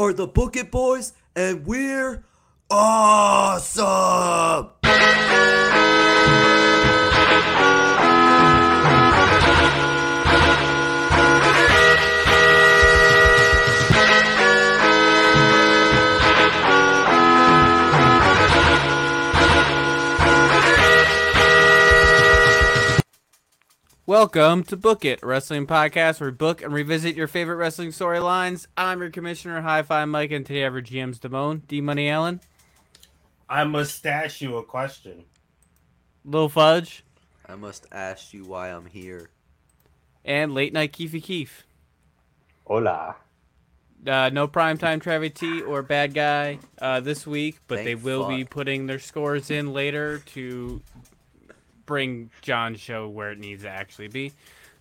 are the Book It Boys, and we're awesome! Welcome to Book It, wrestling podcast where we book and revisit your favorite wrestling storylines. I'm your commissioner, Hi Fi Mike, and today I have our GM's Damone, D Money Allen, I must ask you a question. Lil Fudge, I must ask you why I'm here. and Late Night Keefy Keef. Hola. Uh, no primetime Travis T or Bad Guy uh, this week, but Thank they will be fuck. putting their scores in later to bring John's show where it needs to actually be.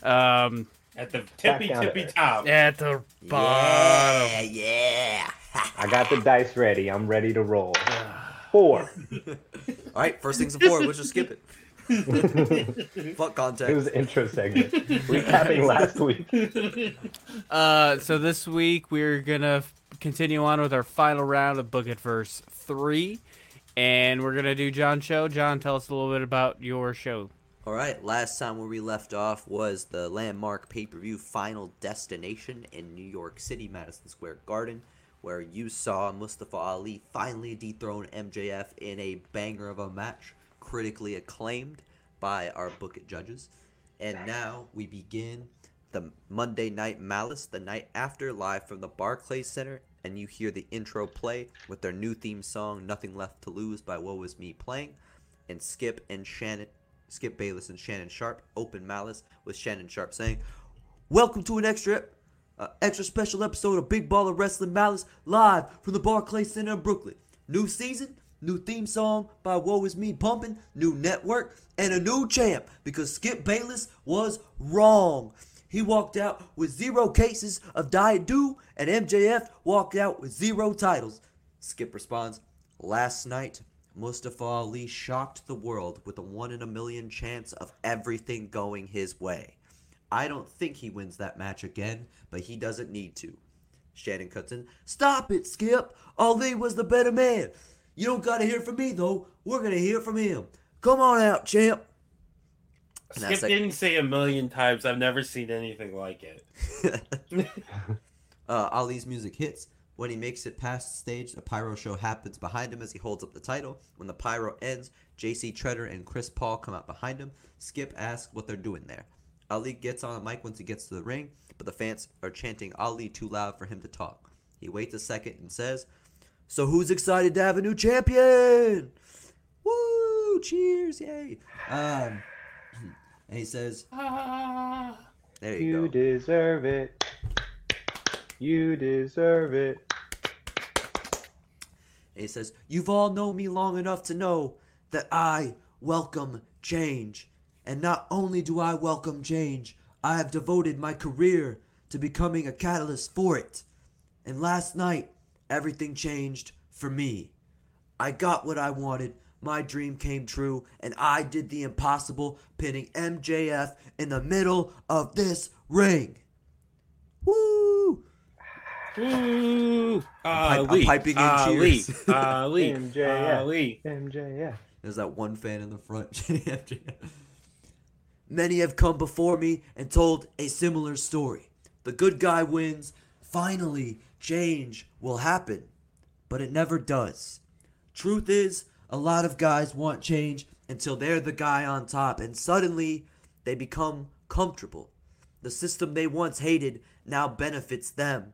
Um, At the tippy tippy earth. top. at the bottom. Yeah, yeah. I got the dice ready. I'm ready to roll. Four. All right, first things before, let's just skip it. Fuck context. It was intro segment. Recapping last week. Uh, so this week we're gonna continue on with our final round of Book It Verse three, and we're gonna do John's show. John, tell us a little bit about your show. All right, last time where we left off was the landmark pay per view Final Destination in New York City, Madison Square Garden, where you saw Mustafa Ali finally dethrone MJF in a banger of a match, critically acclaimed by our Book It judges. And now we begin the Monday Night Malice, the night after, live from the Barclays Center, and you hear the intro play with their new theme song, Nothing Left to Lose by Woe Is Me playing, and Skip and Shannon, Skip Bayless and Shannon Sharpe open Malice with Shannon Sharpe saying, Welcome to an extra uh, extra special episode of Big Baller Wrestling Malice live from the Barclays Center in Brooklyn. New season, new theme song by Woe Is Me pumping, new network, and a new champ because Skip Bayless was wrong. He walked out with zero cases of Diet Dew, and MJF walked out with zero titles. Skip responds, Last night, Mustafa Ali shocked the world with a one in a million chance of everything going his way. I don't think he wins that match again, but he doesn't need to. Shannon cuts in. Stop it, Skip. Ali was the better man. You don't gotta hear from me though. We're gonna hear from him. Come on out, champ. Skip like- didn't say a million times. I've never seen anything like it. uh, Ali's music hits. When he makes it past the stage, a pyro show happens behind him as he holds up the title. When the pyro ends, JC Tretter and Chris Paul come out behind him. Skip asks what they're doing there. Ali gets on the mic once he gets to the ring, but the fans are chanting Ali too loud for him to talk. He waits a second and says, So who's excited to have a new champion? Woo! Cheers! Yay! Um, and he says, ah. There you, You go. deserve it. You deserve it. And he says, You've all known me long enough to know that I welcome change. And not only do I welcome change, I have devoted my career to becoming a catalyst for it. And last night, everything changed for me. I got what I wanted, my dream came true, and I did the impossible, pinning MJF in the middle of this ring. Woo! Ooh, I'm Ali, piping in Ali, cheers. Ali, MJF. Ali. MJF. There's that one fan in the front. Many have come before me and told a similar story. The good guy wins. Finally, change will happen. But it never does. Truth is, a lot of guys want change until they're the guy on top, and suddenly they become comfortable. The system they once hated now benefits them.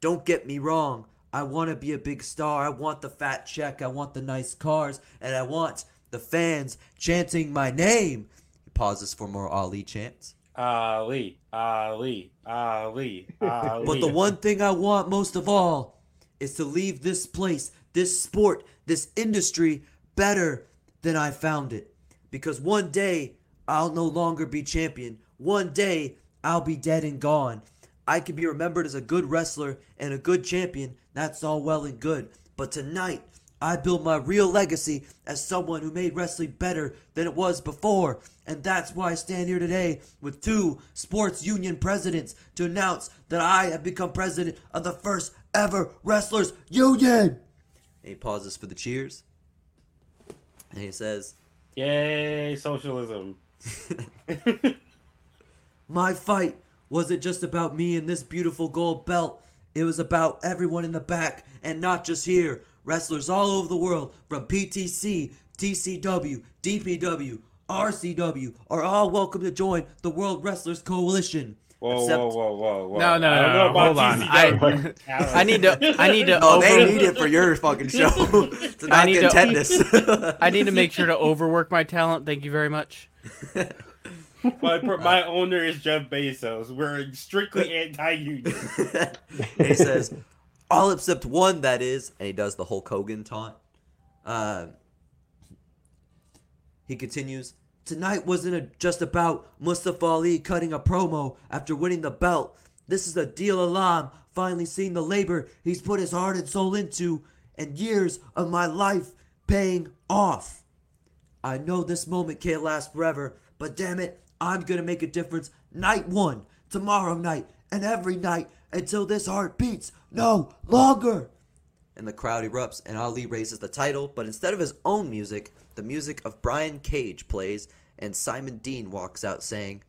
Don't get me wrong. I want to be a big star. I want the fat check. I want the nice cars. And I want the fans chanting my name. He pauses for more Ali chants. Ali, Ali, Ali, Ali. But the one thing I want most of all is to leave this place, this sport, this industry better than I found it. Because one day I'll no longer be champion. One day I'll be dead and gone. I can be remembered as a good wrestler and a good champion. That's all well and good. But tonight, I build my real legacy as someone who made wrestling better than it was before. And that's why I stand here today with two sports union presidents to announce that I have become president of the first ever wrestlers union. And he pauses for the cheers. And he says, Yay, socialism. My fight wasn't just about me and this beautiful gold belt. It was about everyone in the back, and not just here. Wrestlers all over the world, from PTC, TCW, DPW, RCW, are all welcome to join the World Wrestlers Coalition. Whoa, Except- whoa, whoa, whoa, whoa. No, no, I don't no, no, hold on. TCW. I need to. I need to. Oh, they need it for your fucking show to I not need get to- tetanus. I need to make sure to overwork my talent. Thank you very much. my, my owner is Jeff Bezos. We're strictly anti-union. he says, all except one, that is, and he does the Hulk Hogan taunt. Uh, he continues, tonight wasn't just about Mustafa Ali cutting a promo after winning the belt. This is a deal alam, finally seeing the labor he's put his heart and soul into, and years of my life paying off. I know this moment can't last forever, but damn it, I'm gonna make a difference night one, tomorrow night, and every night until this heart beats no longer. And the crowd erupts, and Ali raises the title, but instead of his own music, the music of Brian Cage plays, and Simon Dean walks out saying,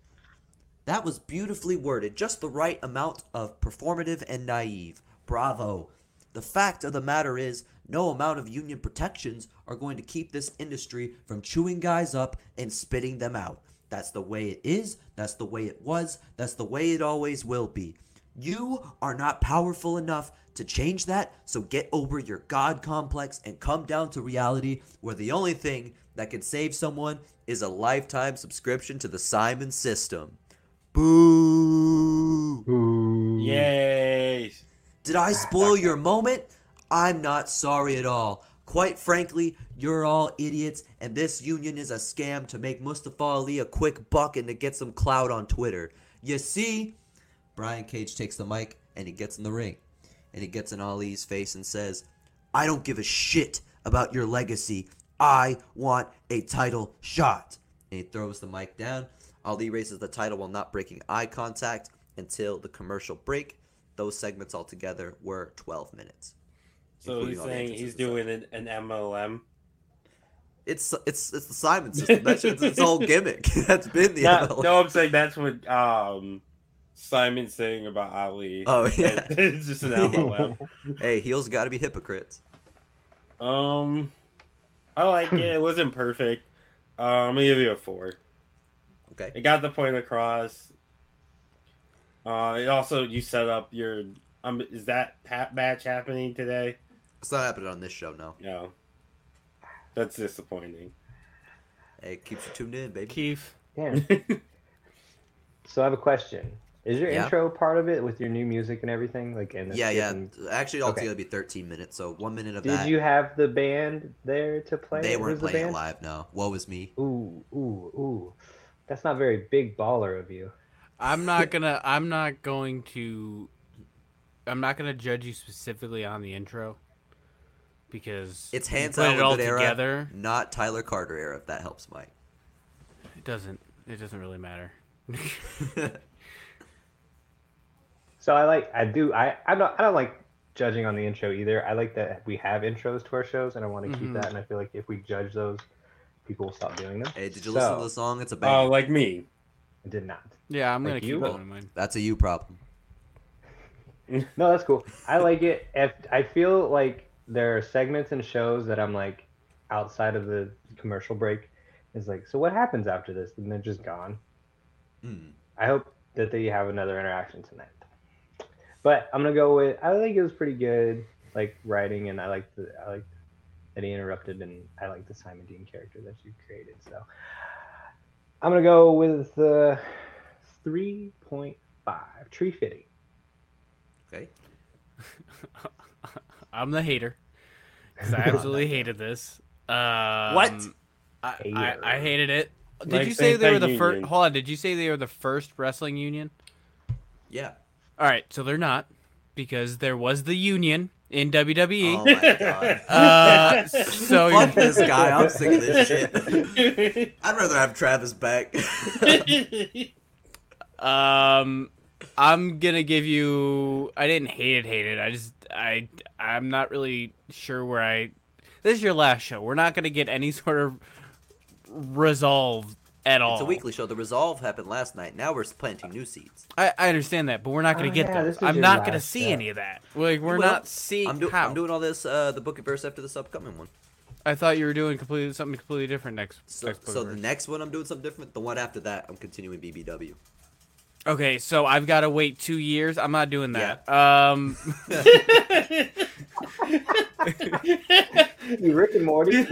That was beautifully worded, just the right amount of performative and naive. Bravo. The fact of the matter is, no amount of union protections are going to keep this industry from chewing guys up and spitting them out. That's the way it is, that's the way it was, that's the way it always will be. You are not powerful enough to change that, so get over your God complex and come down to reality where the only thing that can save someone is a lifetime subscription to the Simon system. Boo! Ooh. Yay. Did I spoil your moment? I'm not sorry at all. Quite frankly, you're all idiots, and this union is a scam to make Mustafa Ali a quick buck and to get some clout on Twitter. You see? Brian Cage takes the mic and he gets in the ring. And he gets in Ali's face and says, I don't give a shit about your legacy. I want a title shot. And he throws the mic down. Ali raises the title while not breaking eye contact until the commercial break. Those segments altogether were 12 minutes. So he's saying he's doing an, an MLM. It's it's it's the Simon system. That's it's its whole gimmick. That's been the No, MLM. no, I'm saying that's what um Simon's saying about Ali. Oh yeah. it's just an MLM. hey, heels got to be hypocrites. Um, I like it. It wasn't perfect. Uh, I'm gonna give you a four. Okay. It got the point across. Uh, it also you set up your. Um, is that ha- match happening today? It's not happening on this show, no. No. That's disappointing. Hey, it keeps you tuned in, baby. Keith. Damn. So I have a question. Is your Yeah. intro part of it with your new music and everything? Like in the Yeah, yeah. and- Actually, Okay. altogether, it'd be 13 minutes. So one minute of Did that. Did you have the band there to play? They weren't Who's the playing it live. No. Woe is me. Ooh, ooh, ooh. That's not very big baller of you. I'm not gonna. I'm not going to. I'm not gonna judge you specifically on the intro because It's hands put out it all with era, together. not Tyler Carter era. If that helps, Mike. It doesn't. It doesn't really matter. So I like I do I I don't I don't like judging on the intro either. I like that we have intros to our shows and I want to keep Mhm. that and I feel like if we judge those, people will stop doing them. hey, did you listen to the song? It's a Oh, bang. like me. I did not. Yeah, I'm Like gonna keep you? one in mind. That's a you problem. No, that's cool. I like it. If I feel like there are segments and shows that I'm like outside of the commercial break, is like, so what happens after this? And they're just gone. Mm. I hope that they have another interaction tonight. But I'm gonna go with. I think it was pretty good, like writing, and I like the I like that he interrupted, and I like the Simon Dean character that you created. So I'm gonna go with uh, three point five tree fitting. Okay. I'm the hater because I absolutely hated this. Um, What? I, I, I hated it. Did Like you say they were the first? Hold on. Did you say they were the first wrestling union? Yeah. All right, so they're not because there was the union in WWE. Oh my god. Uh, so Fuck you're- this guy. I'm sick of this shit. I'd rather have Travis back. Um, I'm gonna give you. I didn't hate it, hate it. I just I I'm not really sure where I. This is your last show. We're not gonna get any sort of resolve at all. It's a weekly show. The resolve happened last night. Now we're planting new seeds. I, I understand that, but we're not gonna Oh, get yeah, this those. is I'm not gonna see show. any of that. Like we're You will. not seeing I'm, do- how. I'm doing all this, uh, the book and verse after this upcoming one. I thought you were doing completely something completely different next. So, next book so the next one I'm doing something different. The one after that, I'm continuing BBW. Okay, so I've got to wait two years. I'm not doing that. Um, You Rick and Morty.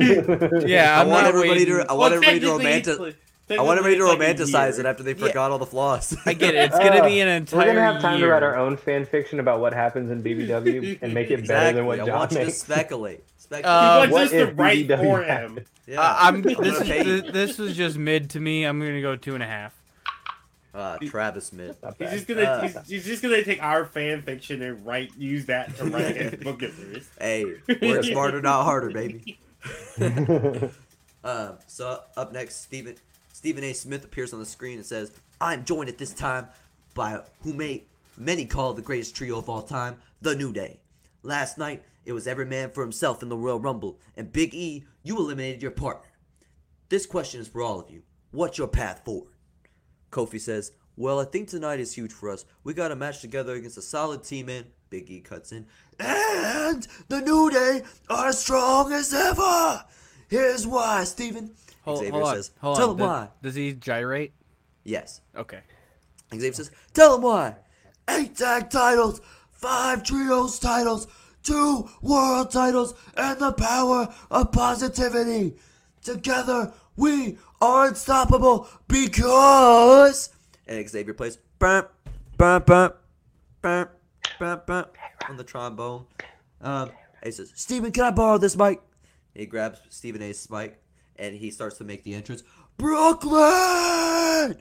yeah, I I'm want not everybody waiting. to. I want everybody to technically, romanticize. it's- I want everybody to like romanticize it after they Yeah. forgot all the flaws. I get it. It's gonna be an Uh, entire. We're gonna have time year. to write our own fan fiction about what happens in BBW and make it better than what I John want you to makes. speculate. Speculate. Uh, He wants what if write BBW for him. yeah. Uh, I'm. This is pay you. th- this was just mid to me. I'm gonna go two and a half. Ah, Travis Smith. He's just gonna Uh, he's, he's just gonna take our fan fiction and write use that to write his book of verse. Hey, work smarter, not harder, baby. Um, so up next, Stephen Stephen A. Smith appears on the screen and says, "I'm joined at this time by who may many call the greatest trio of all time, the New Day. Last night it was every man for himself in the Royal Rumble, and Big E, you eliminated your partner. This question is for all of you. What's your path forward?" Kofi says, Well, I think tonight is huge for us. We got a match together against a solid team and Big E cuts in. And the New Day are as strong as ever. Here's why, Stephen. Hold, Xavier hold on. says, hold Tell on. him Does, why. does he gyrate? Yes. Okay. Xavier says, Tell him why. Eight tag titles, five trios titles, two world titles, and the power of positivity. Together, we are unstoppable because. And Xavier plays bump, bump, bump, bump, bump, bump on the trombone. Um, he says, Stephen, can I borrow this mic? He grabs Stephen A's mic and he starts to make the entrance. Brooklyn!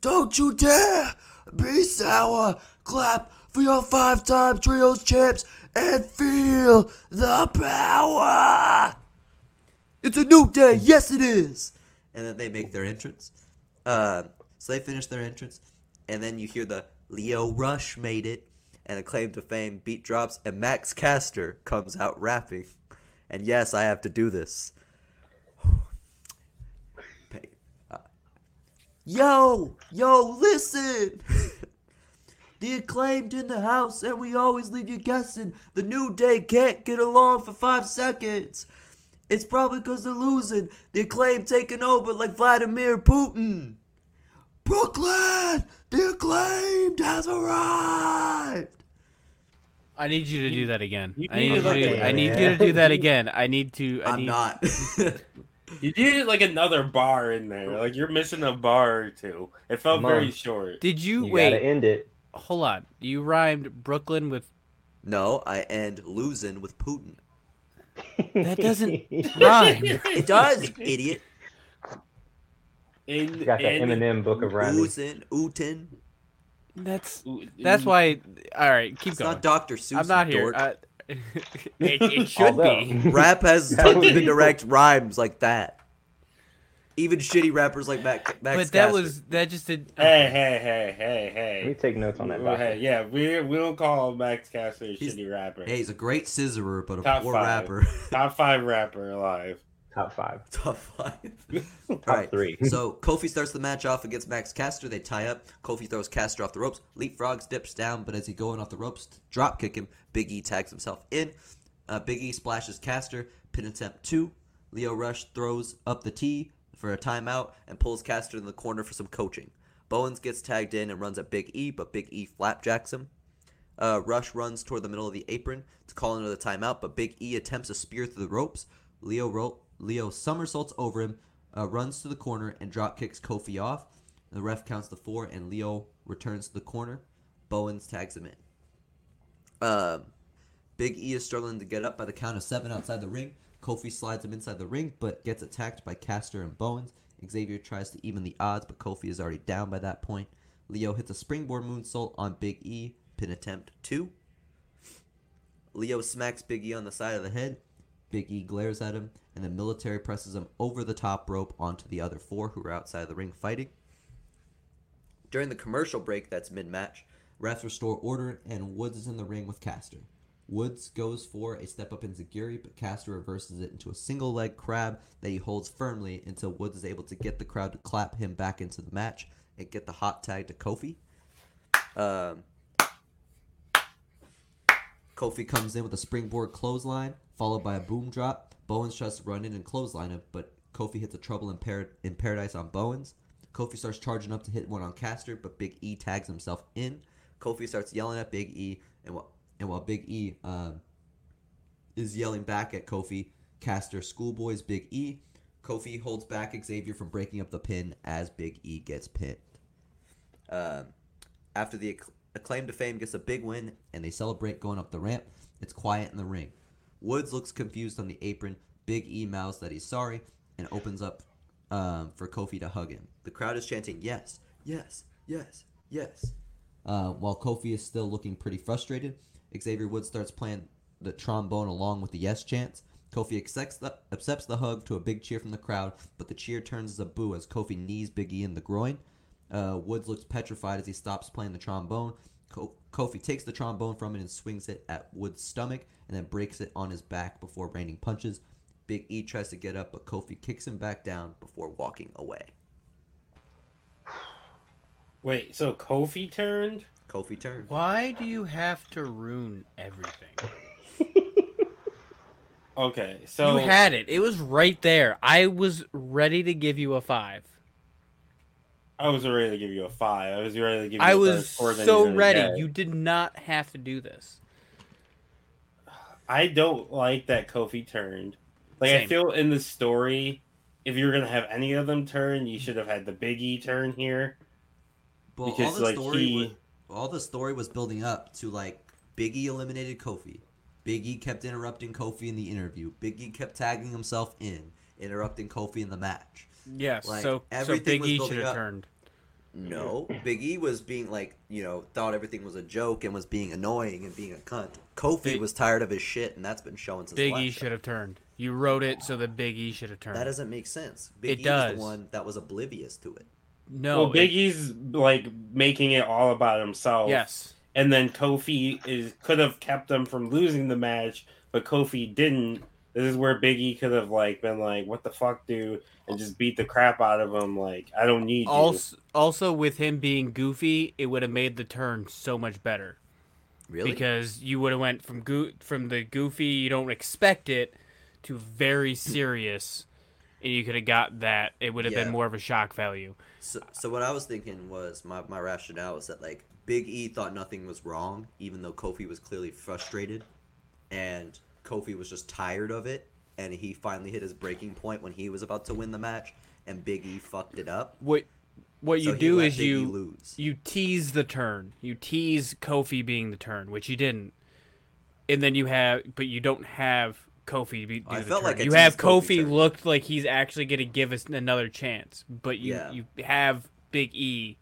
Don't you dare be sour. Clap for your five time trios champs and feel the power. It's a new day. Yes, it is. And then they make their entrance. Uh, so they finish their entrance, and then you hear the Lio Rush made it, and a claim to fame beat drops, and Max Caster comes out rapping. And yes, I have to do this. Pay- uh, Yo, yo, listen! the acclaimed in the house, and we always leave you guessing. The new day can't get along for five seconds. It's probably because they're losing. The acclaimed taking over like Vladimir Putin. Brooklyn, the acclaimed has arrived. I need you to do that again. I need need, to look you, I need you to do that again. I need to. I I'm need, not. You needed like another bar in there. Like you're missing a bar or two. It felt Come on. very short. Did you, You wait? gotta end it. Hold on. You rhymed Brooklyn with no, I end losing with Putin. that doesn't rhyme. It does, idiot. In, You got that in- Eminem book of rhymes. Losing, Ootin. That's that's why. All right, keep It's going. not Dr. Seuss. I'm not here. dork. It, it should Although- be. Rap has That tons would of indirect rhymes like that. Even shitty rappers like Mac, Max But that Caster. was that just did. Hey, hey, hey, hey, hey. Let me hey. take notes on that. Well, hey, yeah, we we don't call Max Caster a He's- shitty rapper. Hey, he's a great scissorer, but a Top poor five. rapper. Top five rapper alive. Top five. Top five. Top Alright, three. So Kofi starts the match off against Max Caster. They tie up. Kofi throws Caster off the ropes. Leapfrogs, dips down, but as he going off the ropes drop kick him, Big E tags himself in. Uh, Big E splashes Caster. Pin attempt two. Lio Rush throws up the T for a timeout and pulls Caster in the corner for some coaching. Bowens gets tagged in and runs at Big E, but Big E flapjacks him. Uh, Rush runs toward the middle of the apron to call another timeout, but Big E attempts a spear through the ropes. Lio ro- Lio somersaults over him, uh, runs to the corner, and drop kicks Kofi off. The ref counts the four, and Lio returns to the corner. Bowens tags him in. Um, Big E is struggling to get up by the count of seven outside the ring. Kofi slides him inside the ring, but gets attacked by Caster and Bowens. Xavier tries to even the odds, but Kofi is already down by that point. Lio hits a springboard moonsault on Big E. Pin attempt two. Lio smacks Big E on the side of the head. Big E glares at him, and the military presses him over the top rope onto the other four who are outside of the ring fighting. During the commercial break that's mid match, refs restore order, and Woods is in the ring with Caster. Woods goes for a step up Enzuigiri, but Caster reverses it into a single leg crab that he holds firmly until Woods is able to get the crowd to clap him back into the match and get the hot tag to Kofi. Um, Kofi comes in with a springboard clothesline, followed by a boom drop. Bowens tries to run in and clothesline him, but Kofi hits a trouble in, par- in paradise on Bowens. Kofi starts charging up to hit one on Caster, but Big E tags himself in. Kofi starts yelling at Big E, and while and while Big E um, is yelling back at Kofi, Caster schoolboys Big E. Kofi holds back Xavier from breaking up the pin as Big E gets pinned. Um, after the acc- acclaim to fame gets a big win and they celebrate going up the ramp, it's quiet in the ring. Woods looks confused on the apron. Big E mouths that he's sorry and opens up um, for Kofi to hug him. The crowd is chanting yes, yes, yes, yes. Uh, while Kofi is still looking pretty frustrated, Xavier Woods starts playing the trombone along with the yes chants. Kofi accepts the, accepts the hug to a big cheer from the crowd, but the cheer turns as a boo as Kofi knees Big E in the groin. Uh, Woods looks petrified as he stops playing the trombone. Ko- Kofi takes the trombone from it and swings it at Woods' stomach and then breaks it on his back before raining punches. Big E tries to get up, but Kofi kicks him back down before walking away. Wait, so Kofi turned? Kofi turned. Why do you have to ruin everything? Okay, so you had it. It was right there. I was ready to give you a five. I was ready to give you a five. I was ready to give you. I a was better score so you're ready. get. You did not have to do this. I don't like that Kofi turned. Like I feel in the story, if you were gonna have any of them turn, you should have had the Big E turn here. But all the like, story he- was, all the story was building up to like Big E eliminated Kofi. Big E kept interrupting Kofi in the interview. Big E kept tagging himself in, interrupting Kofi in the match. Yes. Like, so so everything Big was E should have turned. No, Big E was being like, you know, thought everything was a joke and was being annoying and being a cunt. Kofi Big- was tired of his shit, and that's been shown since Big E should have turned. You wrote it so that Big E should have turned. That doesn't make sense. Big It E does. was the one that was oblivious to it. no. well, Big it- E's like making it all about himself. yes. and then Kofi is could have kept them from losing the match, but Kofi didn't. This is where Big E could have like been like, "What the fuck, dude," and just beat the crap out of him. Like, I don't need you. Also, also with him being goofy, it would have made the turn so much better Really? because you would have went from go- from the goofy you don't expect it to very serious, and you could have got that. It would have Yeah. been more of a shock value. So, so what I was thinking was my, my rationale was that like Big E thought nothing was wrong, even though Kofi was clearly frustrated, and Kofi was just tired of it, and he finally hit his breaking point when he was about to win the match, and Big E fucked it up. What what you So he do is Big E you lose. you tease the turn. You tease Kofi being the turn, which you didn't, and then you have, but you don't have Kofi be. Do I the felt turn. like I you have Kofi Kofi looked like he's actually going to give us another chance, but you Yeah. you have Big E.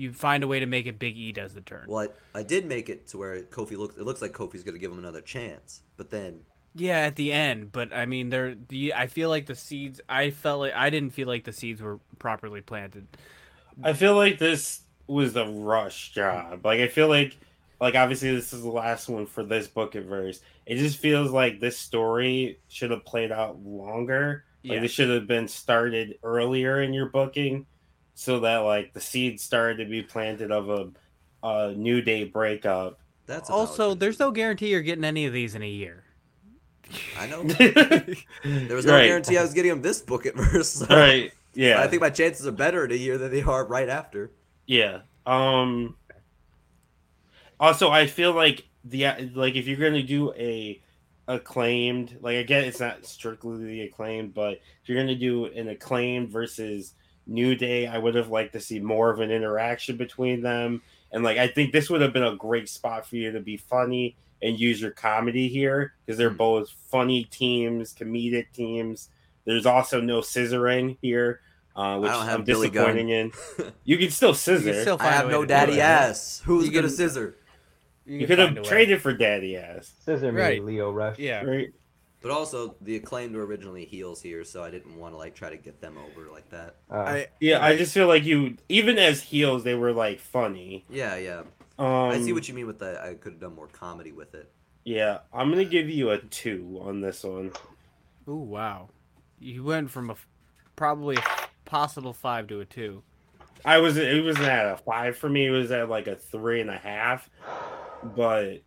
You find a way to make it Big E does the turn. Well, I, I did make it to where Kofi looks. It looks like Kofi's gonna give him another chance, but then Yeah, at the end, but I mean, there. The I feel like the seeds. I felt like I didn't feel like the seeds were properly planted. I feel like this was a rush job. Like, I feel like, like obviously this is the last one for this book at verse. It just feels like this story should have played out longer. Like, Yeah. this should have been started earlier in your booking, so that like the seeds started to be planted of a, a new day breakup. that's Also, there's no guarantee you're getting any of these in a year. I know there there was no Right. guarantee I was getting them this book at verse. So right. Yeah. I think my chances are better in a year than they are right after. Yeah. Um also I feel like the like if you're going to do a acclaimed like again it's not strictly the acclaimed but if you're going to do an acclaimed versus New Day I would have liked to see more of an interaction between them and like I think this would have been a great spot for you to be funny and use your comedy here because they're Hmm. both funny teams, comedic teams. There's also no scissoring here, uh, which I don't have I'm Billy disappointing Gunn. in. You can still scissor. You can still I have no daddy ass. Who's You gonna can- scissor? You can could have traded for daddy ass, Scissor me, Right. Lio Rush. Yeah. right? But also, the acclaimed were originally heels here, so I didn't want to like try to get them over like that. Uh, I Yeah, I just feel like you, even as heels, they were like funny. Yeah, yeah. Um, I see what you mean with that. I could have done more comedy with it. Yeah, I'm gonna give you a two on this one. Ooh, wow. You went from a probably a possible five to a two. I was it wasn't at a five for me. It was at like a three and a half, but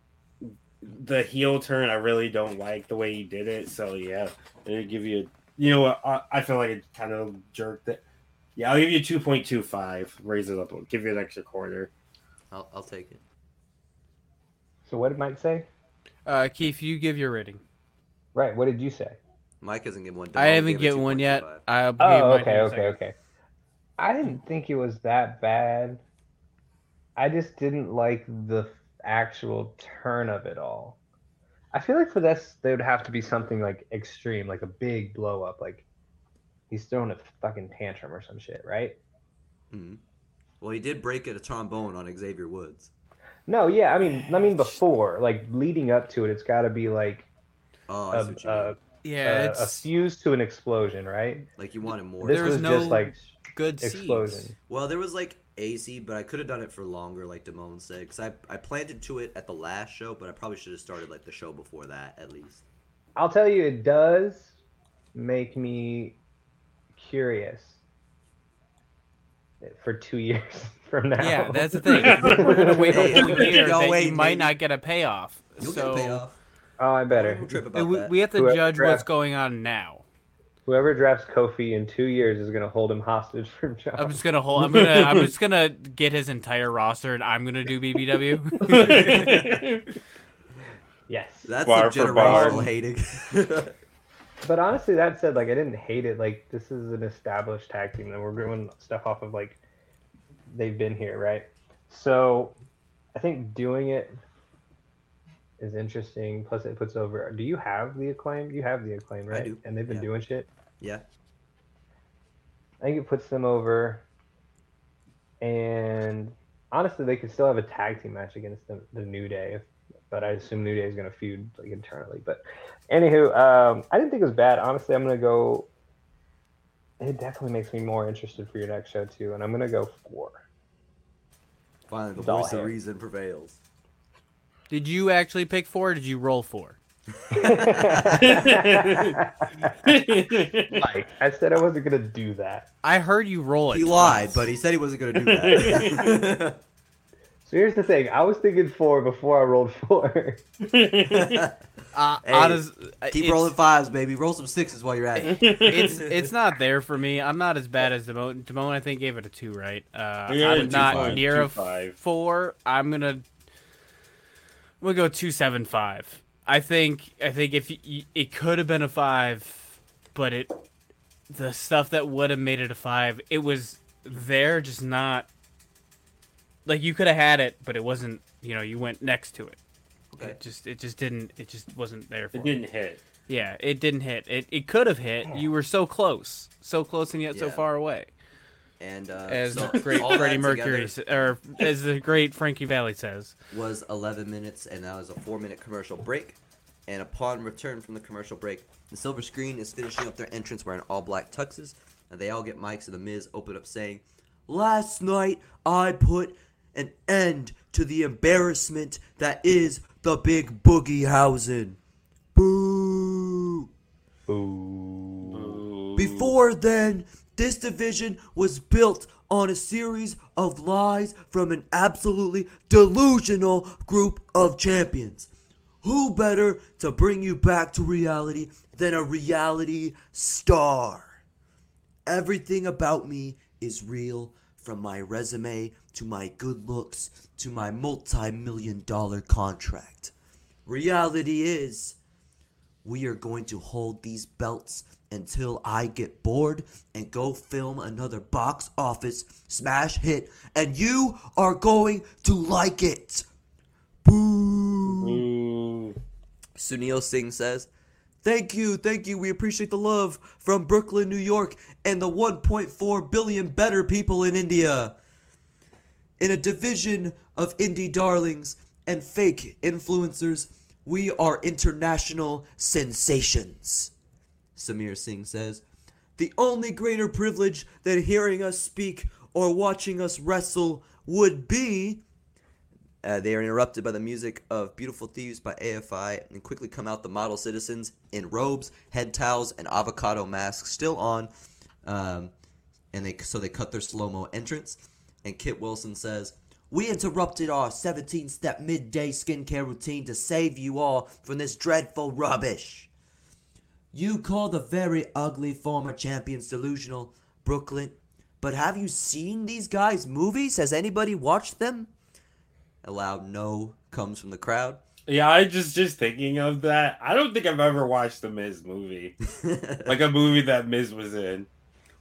the heel turn I really don't like the way he did it. So yeah, I'm gonna give you. You know what? I, I feel like it kind of jerked it. Yeah, I'll give you two point two five. Raise it up. Give you an extra quarter. I'll, I'll take it. So what did Mike say? Uh, Keith, you give your rating. Right. What did you say? Mike hasn't given one. I haven't gave it get one yet. I'll Oh, okay, okay, second. okay. I didn't think it was that bad. I just didn't like the actual turn of it all. I feel like for this, there would have to be something like extreme, like a big blow up, like he's throwing a fucking tantrum or some shit, right? Mhm. Well, he did break at a trombone on Xavier Woods. No, yeah, I mean, I mean before, like leading up to it, it's got to be like Oh, I a, see what you a. Yeah, a, a fuse to an explosion, right? Like you wanted more. This There was was no just like good seeds. explosion. Well, there was like AC, but I could have done it for longer, like Damone said, because I I planted to it at the last show, but I probably should have started like the show before that at least. I'll tell you, it does make me curious for two years from now. Yeah, that's the thing. We're gonna wait a Hey, whole year y'all that wait, you might maybe. not get a payoff. You'll so get paid off. Oh, I better. Don't trip about we, that. we have to Whoever judge draft- what's going on now. Whoever drafts Kofi in two years is gonna hold him hostage from John. I'm just gonna hold. I'm gonna. I'm just gonna get his entire roster, and I'm gonna do BBW. yes. That's Bar the for generational hating. But honestly, that said, like I didn't hate it. Like this is an established tag team, and we're doing stuff off of like they've been here, right? So I think doing it is interesting. Plus, it puts over. Do you have the acclaim? You have the acclaim, right? do, And they've been yeah. doing shit. Yeah. I think it puts them over. And honestly, they could still have a tag team match against the, the New Day, but I assume New Day is going to feud like internally. But anywho, um, I didn't think it was bad. Honestly, I'm going to go. It definitely makes me more interested for your next show too, and I'm going to go four. Finally, the Doll voice hair. of reason prevails. did you actually pick four? Or did you roll four? Like I said, I wasn't going to do that. I heard you roll it. He lied, but he said he wasn't going to do that. So here's the thing: I was thinking four before I rolled four. Uh, Hey, honest, Keep rolling fives, baby. Roll some sixes while you're at it. It's it's not there for me. I'm not as bad as Damone. Damone, I think, gave it a two, right? Uh, Yeah, I'm two not five, near a five. four. I'm gonna we'll go two seven five. I think I think if y- it could have been a five, but it the stuff that would have made it a five, it was there, just not like you could have had it, but it wasn't. You know, you went next to it. Okay. It just it just didn't it just wasn't there for It didn't hit. Yeah, it didn't hit. It it could have hit. You were so close, so close and yet so far away. And uh, As so the great Freddie Mercury, sa- or as the great Frankie Valli says. was 11 minutes, and that was a four-minute commercial break. And upon return from the commercial break, the silver screen is finishing up their entrance wearing all black tuxes, and they all get mics, and the Miz open up saying, "Last night I put an end to the embarrassment that is the Big Boogie Housen." Boo! Ooh. Before then, this division was built on a series of lies from an absolutely delusional group of champions. Who better to bring you back to reality than a reality star? Everything about me is real, from my resume to my good looks to my multi million dollar contract. Reality is. We are going to hold these belts until I get bored and go film another box office smash hit, and you are going to like it. Boo! Sunil Singh says, Thank you, thank you. We appreciate the love from Brooklyn, New York, and the 1.4 billion better people in India. In a division of indie darlings and fake influencers, we are international sensations. Samir Singh says, The only greater privilege than hearing us speak or watching us wrestle would be Uh, they are interrupted by the music of Beautiful Thieves by AFI and quickly come out the model citizens in robes, head towels, and avocado masks still on. Um, and they so they cut their slow mo entrance. And Kit Wilson says, We interrupted our 17 step midday skincare routine to save you all from this dreadful rubbish. You call the very ugly former champions delusional, Brooklyn. But have you seen these guys' movies? Has anybody watched them? A loud no comes from the crowd. Yeah, I just just thinking of that. I don't think I've ever watched the Miz movie, like a movie that Miz was in.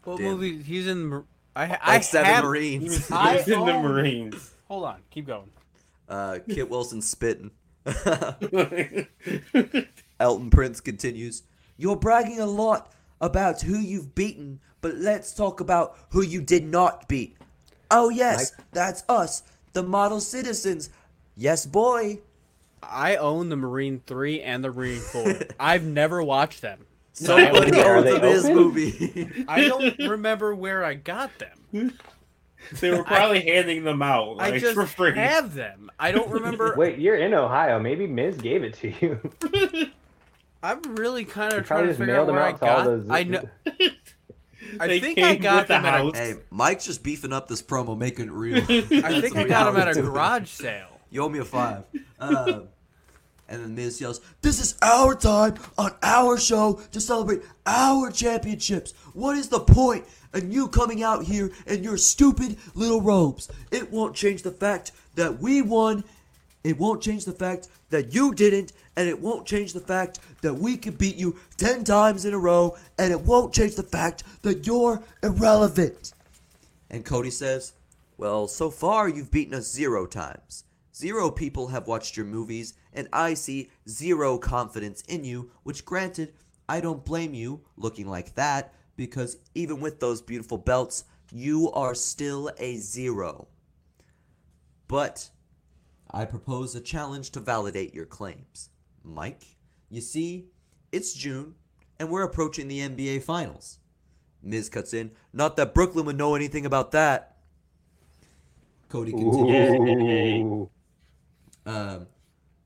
What Damn. movie? He's in. Mar- I I like Seven have- He Marines. was, he I was in the Marines. Hold on, keep going. uh, Kit Wilson spitting. Elton Prince continues. You're bragging a lot about who you've beaten, but let's talk about who you did not beat. Oh, yes, that's us, the model citizens. Yes, boy. I own the Marine Three and the Marine Four. I've never watched them. Somebody Are owns they a Miz open? movie. I don't remember where I got them. they were probably handing them out I like just for free. have them. I don't remember. Wait, you're in Ohio. Maybe Miz gave it to you. I'm really kind You of trying to figure out where I out to got. those. I know. I They think I got with the them at a, hey, Mike's just beefing up this promo, making it real. I think I got them at a garage sale. You owe me a five. Um, and then Miz yells, This is our time on our show to celebrate our championships. What is the point of you coming out here in your stupid little robes? It won't change the fact that we won. It won't change the fact that you didn't. And it won't change the fact that we could beat you 10 times in a row. And it won't change the fact that you're irrelevant. And Cody says, Well, so far you've beaten us zero times. Zero people have watched your movies, and I see zero confidence in you, which granted, I don't blame you looking like that, because even with those beautiful belts, you are still a zero. But I propose a challenge to validate your claims. Mike, you see, it's June, and we're approaching the NBA Finals. Miz cuts in. Not that Brooklyn would know anything about that. Cody continues. Um,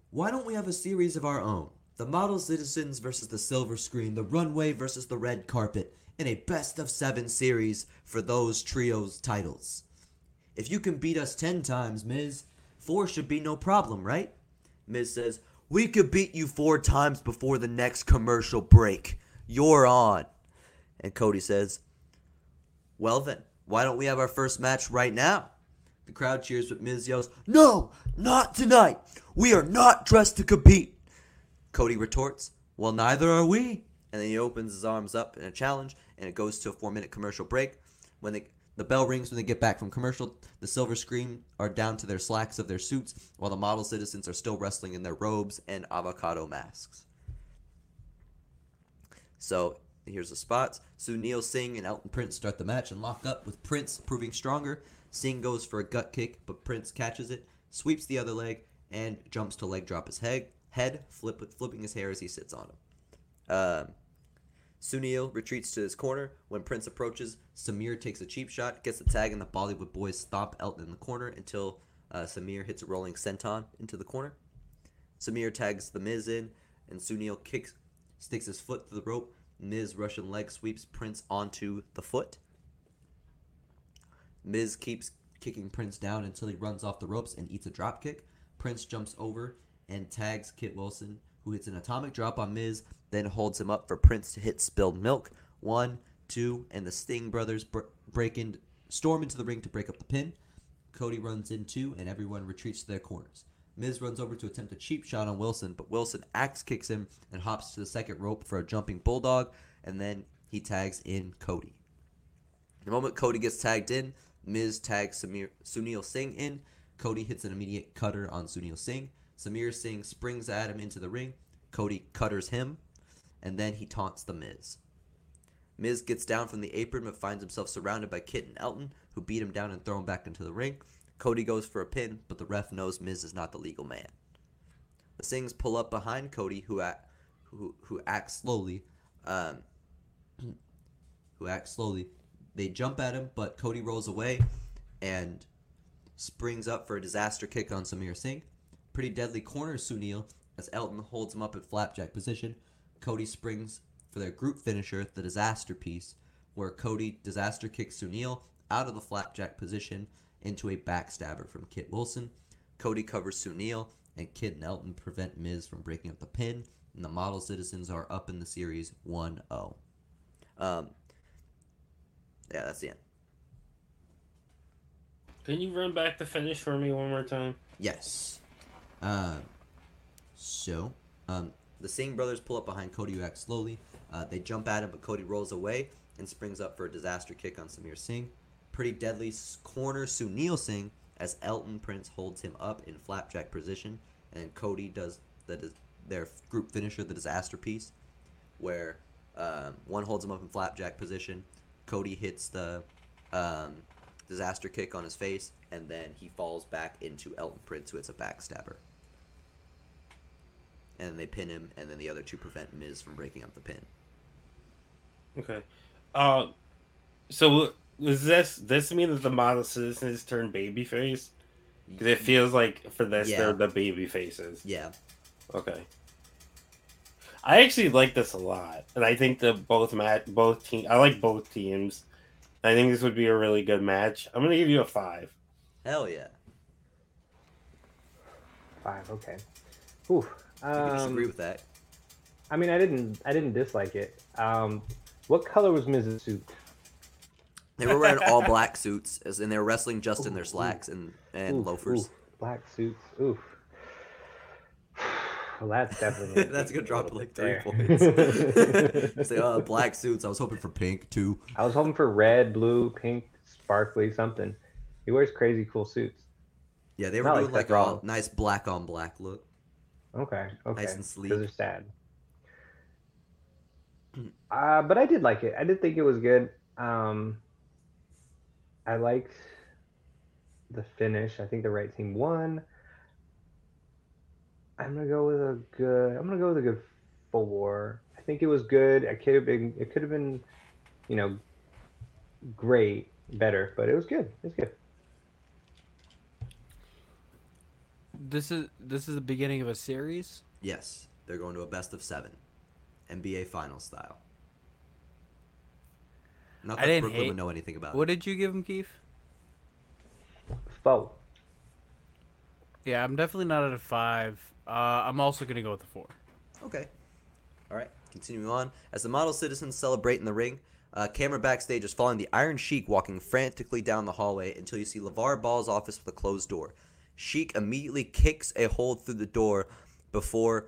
why don't we have a series of our own? The model citizens versus the silver screen, the runway versus the red carpet, in a best of seven series for those trios titles. If you can beat us ten times, Miz, four should be no problem, right? Miz says, We could beat you four times before the next commercial break. You're on. And Cody says, Well then, why don't we have our first match right now? The crowd cheers, but Miz yells, No, not tonight. We are not dressed to compete. Cody retorts, Well, neither are we. And then he opens his arms up in a challenge, and it goes to a four minute commercial break. When they, the bell rings when they get back from commercial, the silver screen are down to their slacks of their suits, while the model citizens are still wrestling in their robes and avocado masks. So here's the spots. Sunil Singh and Elton Prince start the match and lock up with Prince proving stronger. Singh goes for a gut kick, but Prince catches it, sweeps the other leg, and jumps to leg drop his head, head flip, flipping his hair as he sits on him. Um, Sunil retreats to his corner. When Prince approaches, Samir takes a cheap shot, gets the tag, and the Bollywood boys stomp Elton in the corner until uh, Samir hits a rolling senton into the corner. Samir tags the Miz in, and Sunil kicks, sticks his foot through the rope. Miz Russian leg sweeps Prince onto the foot. Miz keeps kicking Prince down until he runs off the ropes and eats a drop kick. Prince jumps over and tags Kit Wilson, who hits an atomic drop on Miz, then holds him up for Prince to hit spilled milk. One, two, and the Singh brothers br- break in, storm into the ring to break up the pin. Cody runs in too, and everyone retreats to their corners. Miz runs over to attempt a cheap shot on Wilson, but Wilson axe kicks him and hops to the second rope for a jumping bulldog, and then he tags in Cody. The moment Cody gets tagged in, Miz tags Samir, Sunil Singh in. Cody hits an immediate cutter on Sunil Singh. Samir Singh springs at him into the ring. Cody cutters him, and then he taunts the Miz. Miz gets down from the apron but finds himself surrounded by Kit and Elton, who beat him down and throw him back into the ring. Cody goes for a pin, but the ref knows Miz is not the legal man. The Singhs pull up behind Cody, who act, who who acts slowly, um, who acts slowly. They jump at him, but Cody rolls away, and springs up for a disaster kick on Samir Singh. Pretty deadly corners Sunil as Elton holds him up in flapjack position. Cody springs for their group finisher, the disaster piece, where Cody disaster kicks Sunil out of the flapjack position into a backstabber from Kit Wilson. Cody covers Sunil, and Kit and Elton prevent Miz from breaking up the pin, and the model citizens are up in the series 1 0. Um, yeah, that's the end. Can you run back the finish for me one more time? Yes. Um, so, um, the Singh brothers pull up behind Cody, acts slowly. Uh, they jump at him, but Cody rolls away and springs up for a disaster kick on Samir Singh. Pretty deadly corner Sunil Singh as Elton Prince holds him up in flapjack position, and Cody does the their group finisher, the disaster piece, where um, one holds him up in flapjack position. Cody hits the um, disaster kick on his face, and then he falls back into Elton Prince, who hits a backstabber. And then they pin him, and then the other two prevent Miz from breaking up the pin. Okay. Uh, so does this this mean that the model citizens turn babyface? Because it feels like for this Yeah. they're the baby faces. Yeah. Okay. I actually like this a lot, and I think that both mat both team I like both teams. I think this would be a really good match. I'm gonna give you a five. Hell yeah. Five. Okay. Ooh. You disagree Um, with that. I mean, I didn't. I didn't dislike it. Um, what color was Miz's Suit? They were wearing all black suits, as and they were wrestling just in their Ooh, slacks and, and Oof, loafers. black suits. Oof. Well, that's definitely. That's gonna drop like three there. points. Say, uh, black suits. I was hoping for pink too. I was hoping for red, blue, pink, sparkly, something. He wears crazy cool suits. Yeah, they were Not like doing like, Seth a nice black on black look. Okay. Okay. Nice and sleek. Those are sad. Uh, but I did like it. I did think it was good. Um, I liked the finish. I think the right team won. I'm gonna go with a good. I'm gonna go with a good four. I think it was good. It could have been. It could have been, you know, great, better, but it was good. It was good. This is this is the beginning of a series. Yes, they're going to a best of seven, NBA final style. Not I that didn't Brooklyn hate- would know anything about it. What it. did you give him, Keith? Foe. Yeah, I'm definitely not at a five. Uh, I'm also gonna go with the four. Okay. All right. Continuing on, as the model citizens celebrate in the ring, uh, camera backstage is following the Iron Sheik walking frantically down the hallway until you see LeVar Ball's office with a closed door. Sheik immediately kicks a hole through the door before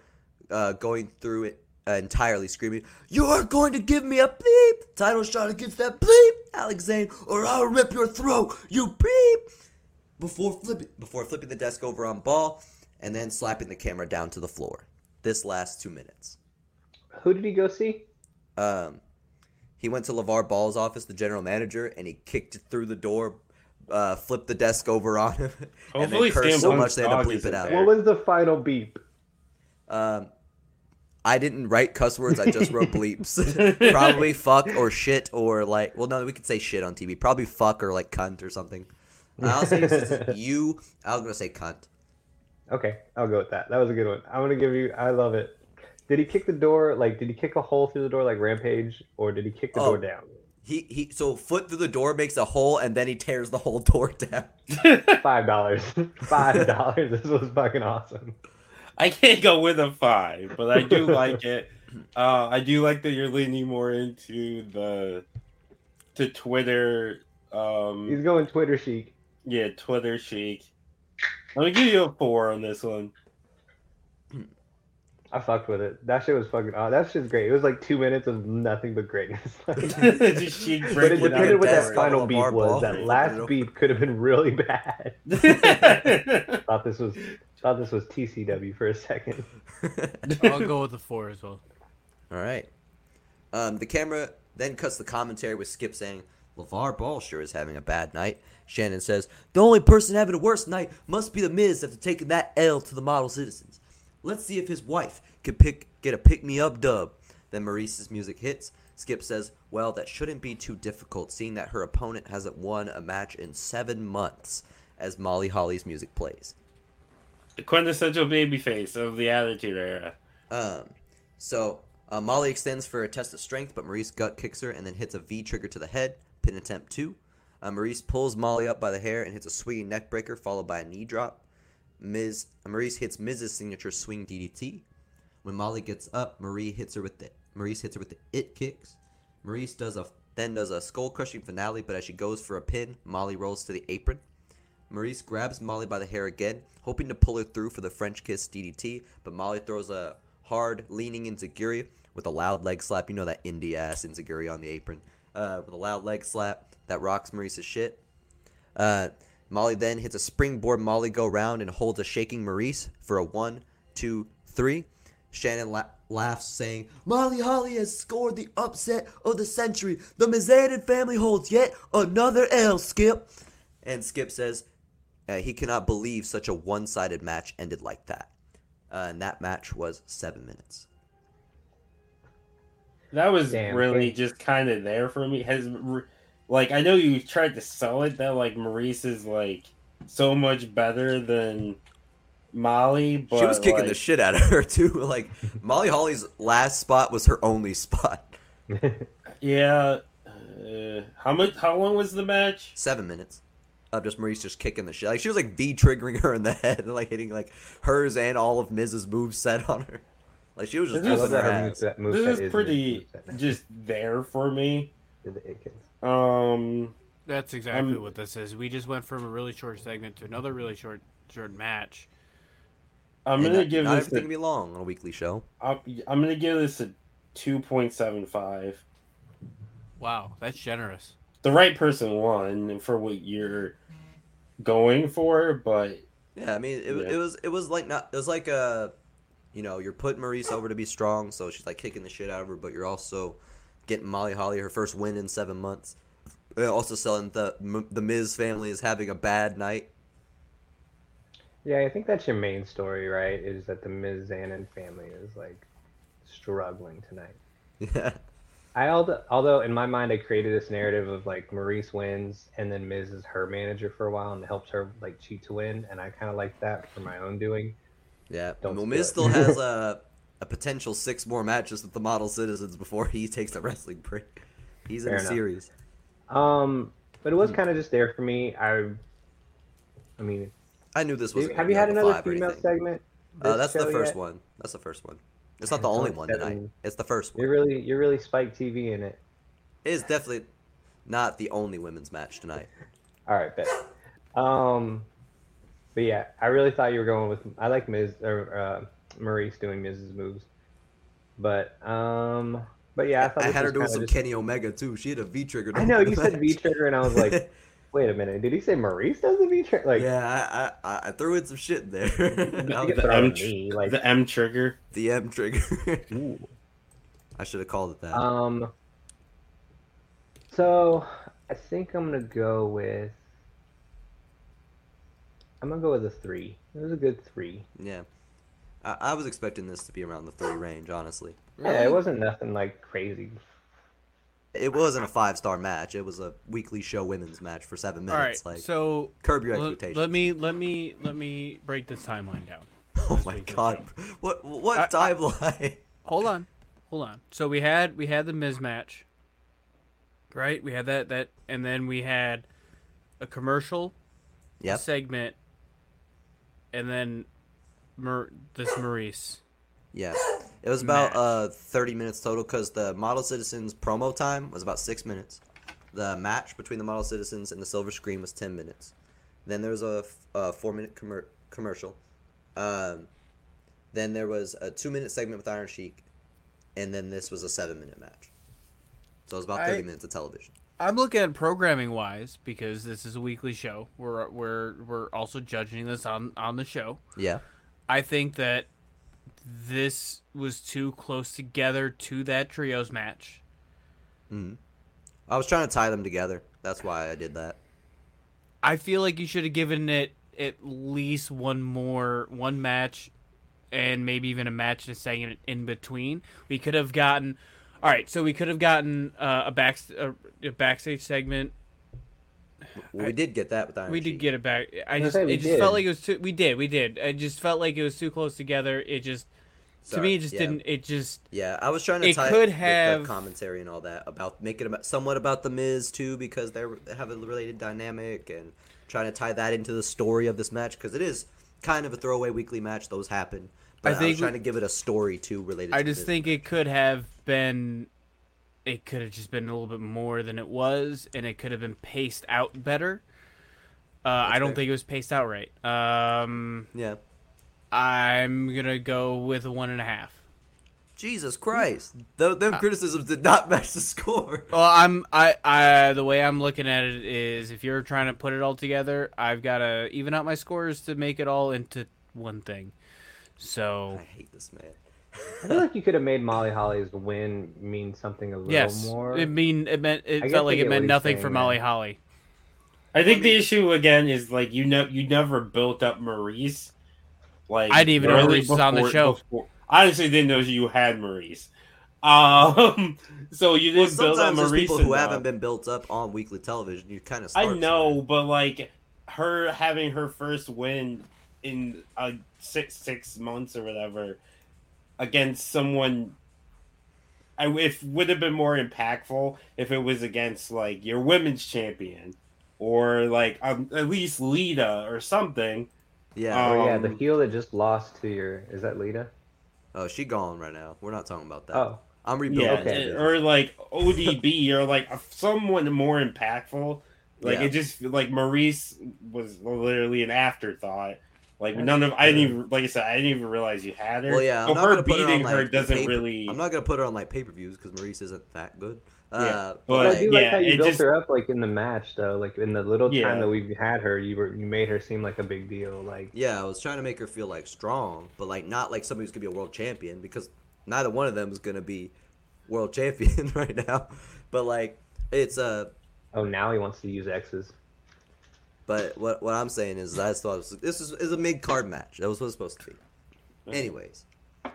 uh, going through it uh, entirely, screaming, "You are going to give me a bleep title shot against that bleep, Alex Zane, or I'll rip your throat, you bleep!" Before flipping, before flipping the desk over on Ball, and then slapping the camera down to the floor. This lasts two minutes. Who did he go see? Um, he went to LeVar Ball's office, the general manager, and he kicked it through the door, uh, flipped the desk over on him, and Hopefully then cursed Stan so Bone's much they had to dog bleep isn't it out. there. What was the final beep? Um, I didn't write cuss words. I just wrote bleeps. Probably fuck or shit or like. Well, no, we could say shit on TV. Probably fuck or like cunt or something. I'll say since it's you. I was gonna say cunt. Okay, I'll go with that. That was a good one. I'm gonna give you. I love it. Did he kick the door? Like, did he kick a hole through the door like Rampage, or did he kick the Oh. door down? He he. So foot through the door makes a hole, and then he tears the whole door down. Five dollars. Five dollars. This was fucking awesome. I can't go with a five, but I do like it. Uh, I do like that you're leaning more into the to Twitter. Um, He's going Twitter Sheik. yeah, Twitter Sheik. I'm gonna give you a four on this one. I fucked with it. That shit was fucking. Oh, that shit's great. It was like two minutes of nothing but greatness. Like, Just chic but it depended the what that final on beep LeVar was. Ball. That last over. beep could have been really bad. down. thought this was thought this was TCW for a second. I'll go with the four as well. All right. Um, the camera then cuts the commentary with Skip saying, LeVar Ball sure is having a bad night. Shannon says, The only person having a worse night must be The Miz after taking that L to the model citizens. Let's see if his wife could pick get a pick me up dub. Then Maryse's music hits. Skip says, Well, that shouldn't be too difficult, seeing that her opponent hasn't won a match in seven months. as Molly Holly's music plays. The quintessential baby face of the Attitude Era. Um, so uh, Molly extends for a test of strength, but Maryse gut kicks her and then hits a V trigger to the head. Pin attempt two. Uh, Maryse pulls Molly up by the hair and hits a swinging neck breaker, followed by a knee drop. Miz Maryse hits Miz's signature swing DDT. When Molly gets up, Marie hits her with the Maryse hits her with the it kicks. Maryse does a then does a skull crushing finale, but as she goes for a pin, Molly rolls to the apron. Maryse grabs Molly by the hair again, hoping to pull her through for the French kiss DDT, but Molly throws a hard leaning enziguri with a loud leg slap. You know that indie ass enziguri on the apron. Uh, with a loud leg slap that rocks Maryse's shit. Uh, Molly then hits a springboard Molly go round and holds a shaking Maryse for a one, two, three. Shannon la- laughs, saying, Molly Holly has scored the upset of the century. The Mizanin family holds yet another L, Skip. And Skip says uh, he cannot believe such a one sided match ended like that. Uh, and that match was seven minutes. That was Damn, really okay. just kind of there for me. Has like I know you tried to sell it that like Maryse is like so much better than Molly, but she was kicking like, the shit out of her, too. Like, Molly Holly's last spot was her only spot. Yeah. Uh, how much? How long was the match? Seven minutes. Of just Maryse just kicking the shit. Like, she was like V triggering her in the head and like hitting like hers and all of Miz's moves set on her. Like, she was just This is- her that her moveset- moveset This is Miz's pretty just there for me. Did the it kicks. Um, That's exactly I'm- what this is. We just went from a really short segment to another really short short match. I'm gonna not, give not this. everything A, can be long on a weekly show. I'm, I'm gonna give this a two point seven five. Wow, that's generous. The right person won for what you're going for, but Yeah, I mean, it, Yeah. it was it was like not it was like a, you know, you're putting Maryse over to be strong, so she's like kicking the shit out of her, but you're also getting Molly Holly her first win in seven months. Also selling the the Miz family is having a bad night. Yeah, I think that's your main story, right? Is that the Mizanin family is like struggling tonight. Yeah, I although, although in my mind I created this narrative of like Maryse wins and then Miz is her manager for a while and helps her like cheat to win, and I kind of like that for my own doing. yeah. Don't well, Miz still has a a potential six more matches with the Model Citizens before he takes a wrestling break. He's in a enough. series. Um, but it Hmm. was kind of just there for me. I, I mean, I knew this was. have you had another female segment? Uh, that's the first yet? one. That's the first one. It's not the only only one tonight. It's the first one. You're really, you're really Spike TV in it. It is definitely not the only women's match tonight. All right, bet. Um, but yeah, I really thought you were going with. I like Miz or uh, Maryse doing Miz's moves, but um, but yeah, I thought I had her was doing some just- Kenny Omega too. She had a V trigger. I know you said V trigger, and I was like, wait a minute, did he say Maryse does the V trigger? Like, yeah, I, I I threw in some shit there. That you get thrown M at me, like, the M trigger. the M trigger. ooh. I should have called it that. Um. So I think I'm gonna go with. I'm gonna go with a three. It was a good three. yeah, I, I was expecting this to be around the three range. Honestly, Yeah, it wasn't nothing like crazy. it wasn't a five star match. It was a weekly show women's match for seven All right, minutes. Like so curb your let, expectations. let me let me let me break this timeline down. oh my god, what what I- I- timeline? Hold on, hold on. So we had we had the Miz match, right? We had that that, and then we had a commercial, a Yep. segment, and then Mar- this Maryse. Yeah, it was about Match. uh 30 minutes total because the Model Citizens promo time was about six minutes. The match between the Model Citizens and the Silver Screen was 10 minutes. Then there was a, f- a four minute commer- commercial. Um, then there was a two minute segment with Iron Sheik, and then this was a seven minute match. So it was about 30 I- minutes of television. I'm looking at programming wise because this is a weekly show. We're we're we're also judging this on on the show. Yeah. I think that this was too close together to that trios match. hmm I was trying to tie them together. That's why I did that. I feel like you should have given it at least one more one match and maybe even a match and segment in between. We could have gotten all right, so we could have gotten uh, a back a, a backstage segment Well, we did get that with Iron we did get it back. I just, it just did. felt like it was too. We did, we did. It just felt like it was too close together. It just to me, it just yeah. didn't. It just Yeah, I was trying to It tie could with have- the commentary and all that about making it about somewhat about the Miz too because they're, they have a related dynamic and trying to tie that into the story of this match because it is kind of a throwaway weekly match. Those happen, but I, think was trying to give it a story too related. I to just Miz. think it could have been. It could have just been a little bit more than it was, and it could have been paced out better. Uh, I don't think it was paced out right. Um, yeah. I'm gonna go with a one and a half. Jesus Christ, Th- Uh, criticisms did not match the score. Well, I'm I I the way I'm looking at it is if you're trying to put it all together, I've got to even out my scores to make it all into one thing. So I hate this man. I feel like you could have made Molly Holly's win mean something a little yes, more. it mean it meant it guess felt like it meant nothing for there. Molly Holly. I think the issue again is like you know you never built up Maryse. Like I didn't even know really Maryse was on the show. before- I honestly didn't know you had Maryse. Um, so you didn't build up sometimes there's Maryse. people who enough. haven't been built up on weekly television. You kind of. I know, but like her having her first win in uh, six six months or whatever against someone. I if would have been more impactful if it was against like your women's champion or like um, at least Lita or something. Yeah. oh yeah, the um, heel that just lost to your is that Lita? oh, she gone right now. We're not talking about that. Oh, I'm rebuilding. Yeah, Okay. or like ODB or like someone more impactful. Like Yeah. it just like Maryse was literally an afterthought. Like That's none of I didn't even like I said I didn't even realize you had her. Well, yeah, I'm so not her gonna her on, beating like, her doesn't paper- really. I'm not gonna put her on like pay per views because Maryse isn't that good. Uh, Yeah, but, but- but I like, do like yeah, how you built just- her up like in the match though. Like in the little Yeah. time that we've had her, you were you made her seem like a big deal. Like yeah, I was trying to make her feel like strong, but like not like somebody who's gonna be a world champion because neither one of them is gonna be world champion right now. But like it's uh oh now he wants to use X's. But what what I'm saying is, I thought it was, this is, is a mid card match. That was what it's supposed to be. Anyways,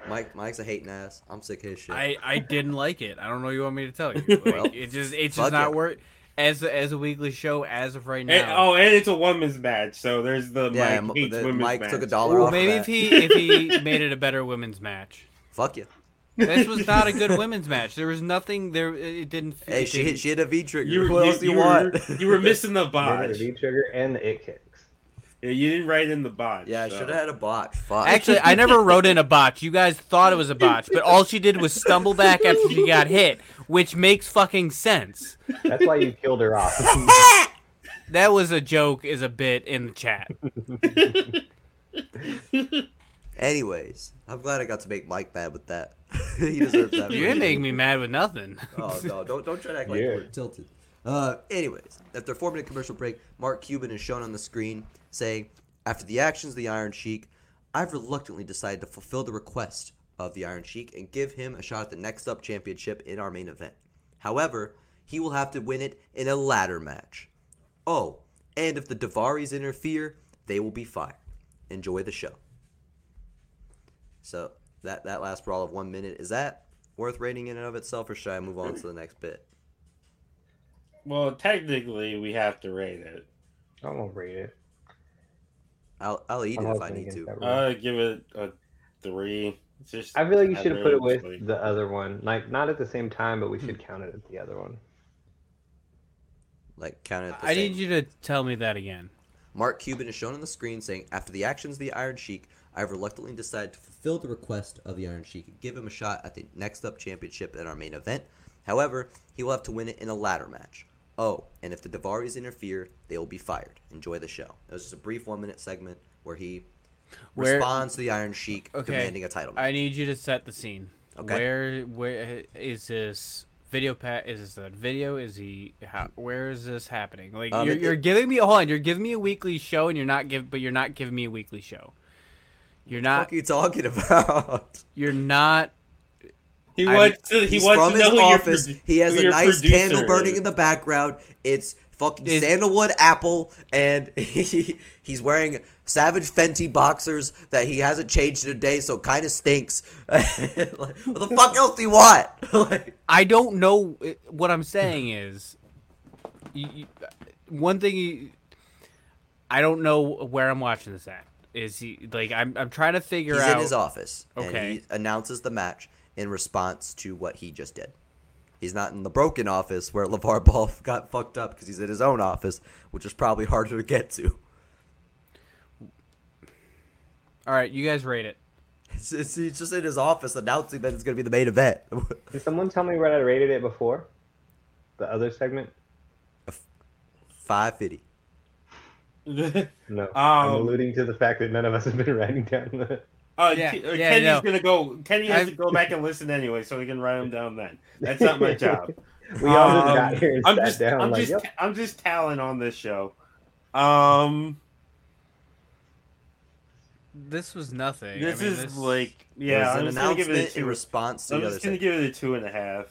Mike Mike's a hating ass. I'm sick of his shit. I I didn't like it. I don't know what you want me to tell you. Like, Well, it just it's just not it. work as a, as a weekly show as of right And- now. oh, and it's a women's match, so there's the yeah, Mike M- hates the- women's Mike match. took a dollar Well, off. maybe that. if he if he made it a better women's match. fuck you. This was not a good women's match. There was nothing there. It didn't. Hey, it she didn't- hit, she hit a V trigger. You, what you, else do you, you want? Were, you were missing the Made botch. the V trigger and the it kicks. Yeah, you didn't write in the botch. yeah, I should have had a botch. Fuck. Actually, I never wrote in a botch. You guys thought it was a botch, but all she did was stumble back after she got hit, which makes fucking sense. That's why you killed her off. That was a joke, is a bit in the chat. Anyways, I'm glad I got to make Mike mad with that. he deserves that. You didn't make me mad with nothing. Oh no! Don't don't try to act like Yeah. we're tilted. Uh, anyways, after a four-minute commercial break, Mark Cuban is shown on the screen saying, "After the actions of the Iron Sheik, I've reluctantly decided to fulfill the request of the Iron Sheik and give him a shot at the next up championship in our main event. However, he will have to win it in a ladder match. Oh, and if the Daivaris interfere, they will be fired. Enjoy the show." So that that last brawl of one minute is that worth rating in and of itself, or should I move on to the next bit? Well, technically, we have to rate it. I won't rate it. I'll I'll eat I'm it if I need to. that rule. Uh, give it a three. Just I feel like you should have put it with like- the other one. Like not at the same time, but we Hmm. should count it at the other one. Like count it. At the I same. need you to tell me that again. Mark Cuban is shown on the screen saying, "After the actions of the Iron Sheik, I have reluctantly decided to fulfill the request of the Iron Sheik and give him a shot at the next up championship in our main event. However, he will have to win it in a ladder match. Oh, and if the Daivaris interfere, they will be fired. Enjoy the show." It was just a brief one-minute segment where he Where- responds to the Iron Sheik Okay, demanding a title. I need you to set the scene. Okay. Where where is this video pat? Is this a video? Is he? How, where is this happening? Like Um, you're, it- you're giving me a hold on. You're giving me a weekly show, and you're not give, but you're not giving me a weekly show. You're not. what not. are you talking about? You're not. He I'm- wants to. He He's wants from to his know your office. produ- he has a nice candle burning is. in the background. It's fucking Is- sandalwood apple, and he, he's wearing Savage Fenty boxers that he hasn't changed in a day, so kind of stinks. like, what the fuck else do you want? like, I don't know. Eh, what I'm saying is, you, you, one thing he, I don't know where I'm watching this at. Is he like I'm I'm trying to figure He's out in his office, and Okay. he announces the match in response to what he just did. He's not in the broken office where LeVar Ball got fucked up because he's in his own office, which is probably harder to get to. All right, you guys rate it. It's, it's, he's just in his office announcing that it's going to be the main event. Did someone tell me what I rated it before? The other segment? 550. No. I'm Um, alluding to the fact that none of us have been writing down the. Uh, Yeah, Ke- uh, yeah, Kenny's no. gonna go. Kenny has I've- to go back and listen anyway, so we can write them down then. That's not my job. We all just Um, got here and I'm sat just, down. I'm like, just, yep. I'm just talent on this show. Um, This was nothing. I this mean, is this- like, yeah, was I'm just gonna give it a announcement in two. response to I'm just gonna segment. give it a two and a half.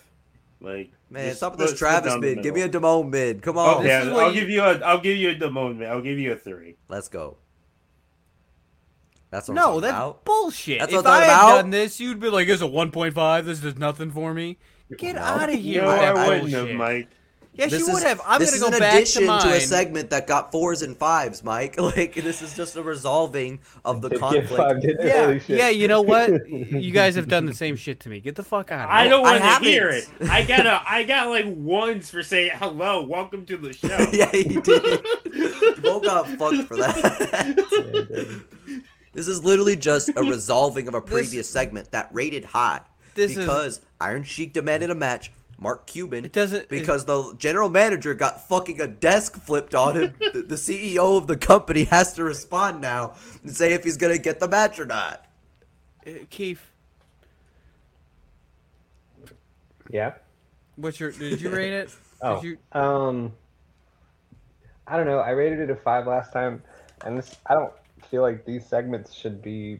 Like, Man, stop with this split- split Travis down the mid. Give me a middle. Damone mid. Come on. Oh, This yeah, is what I'll you- give you a, I'll give you a Damone. I'll give you a three. Let's go. That's what I'm No, that's about. bullshit. That's if what I'm I talking had about. done this, you'd be like, "It's a 1.5. This does nothing for me." Get No. out of here No, with I that wouldn't have, bullshit. Mike. Yes, This you is, would have. I'm gonna is go an back addition to mine. a segment that got fours and fives, Mike. Like this is just a resolving of the conflict. Five did yeah, yeah. You know what? you guys have done the same shit to me. Get the fuck out of here. I don't I want to haven't. hear it. I got a, I got like ones for saying hello, welcome to the show. yeah, he did. Mo got fucked for that. this is literally just a resolving of a previous segment that rated high This is- because Iron Sheik demanded a match. Mark Cuban It doesn't- because the general manager got fucking a desk flipped on him. the, the CEO of the company has to respond now and say if he's gonna get the match or not. Uh, Keith, Yeah. what's your? Did you rate it? Oh. you- Um. I don't know. I rated it a five last time, and this I don't feel like these segments should be.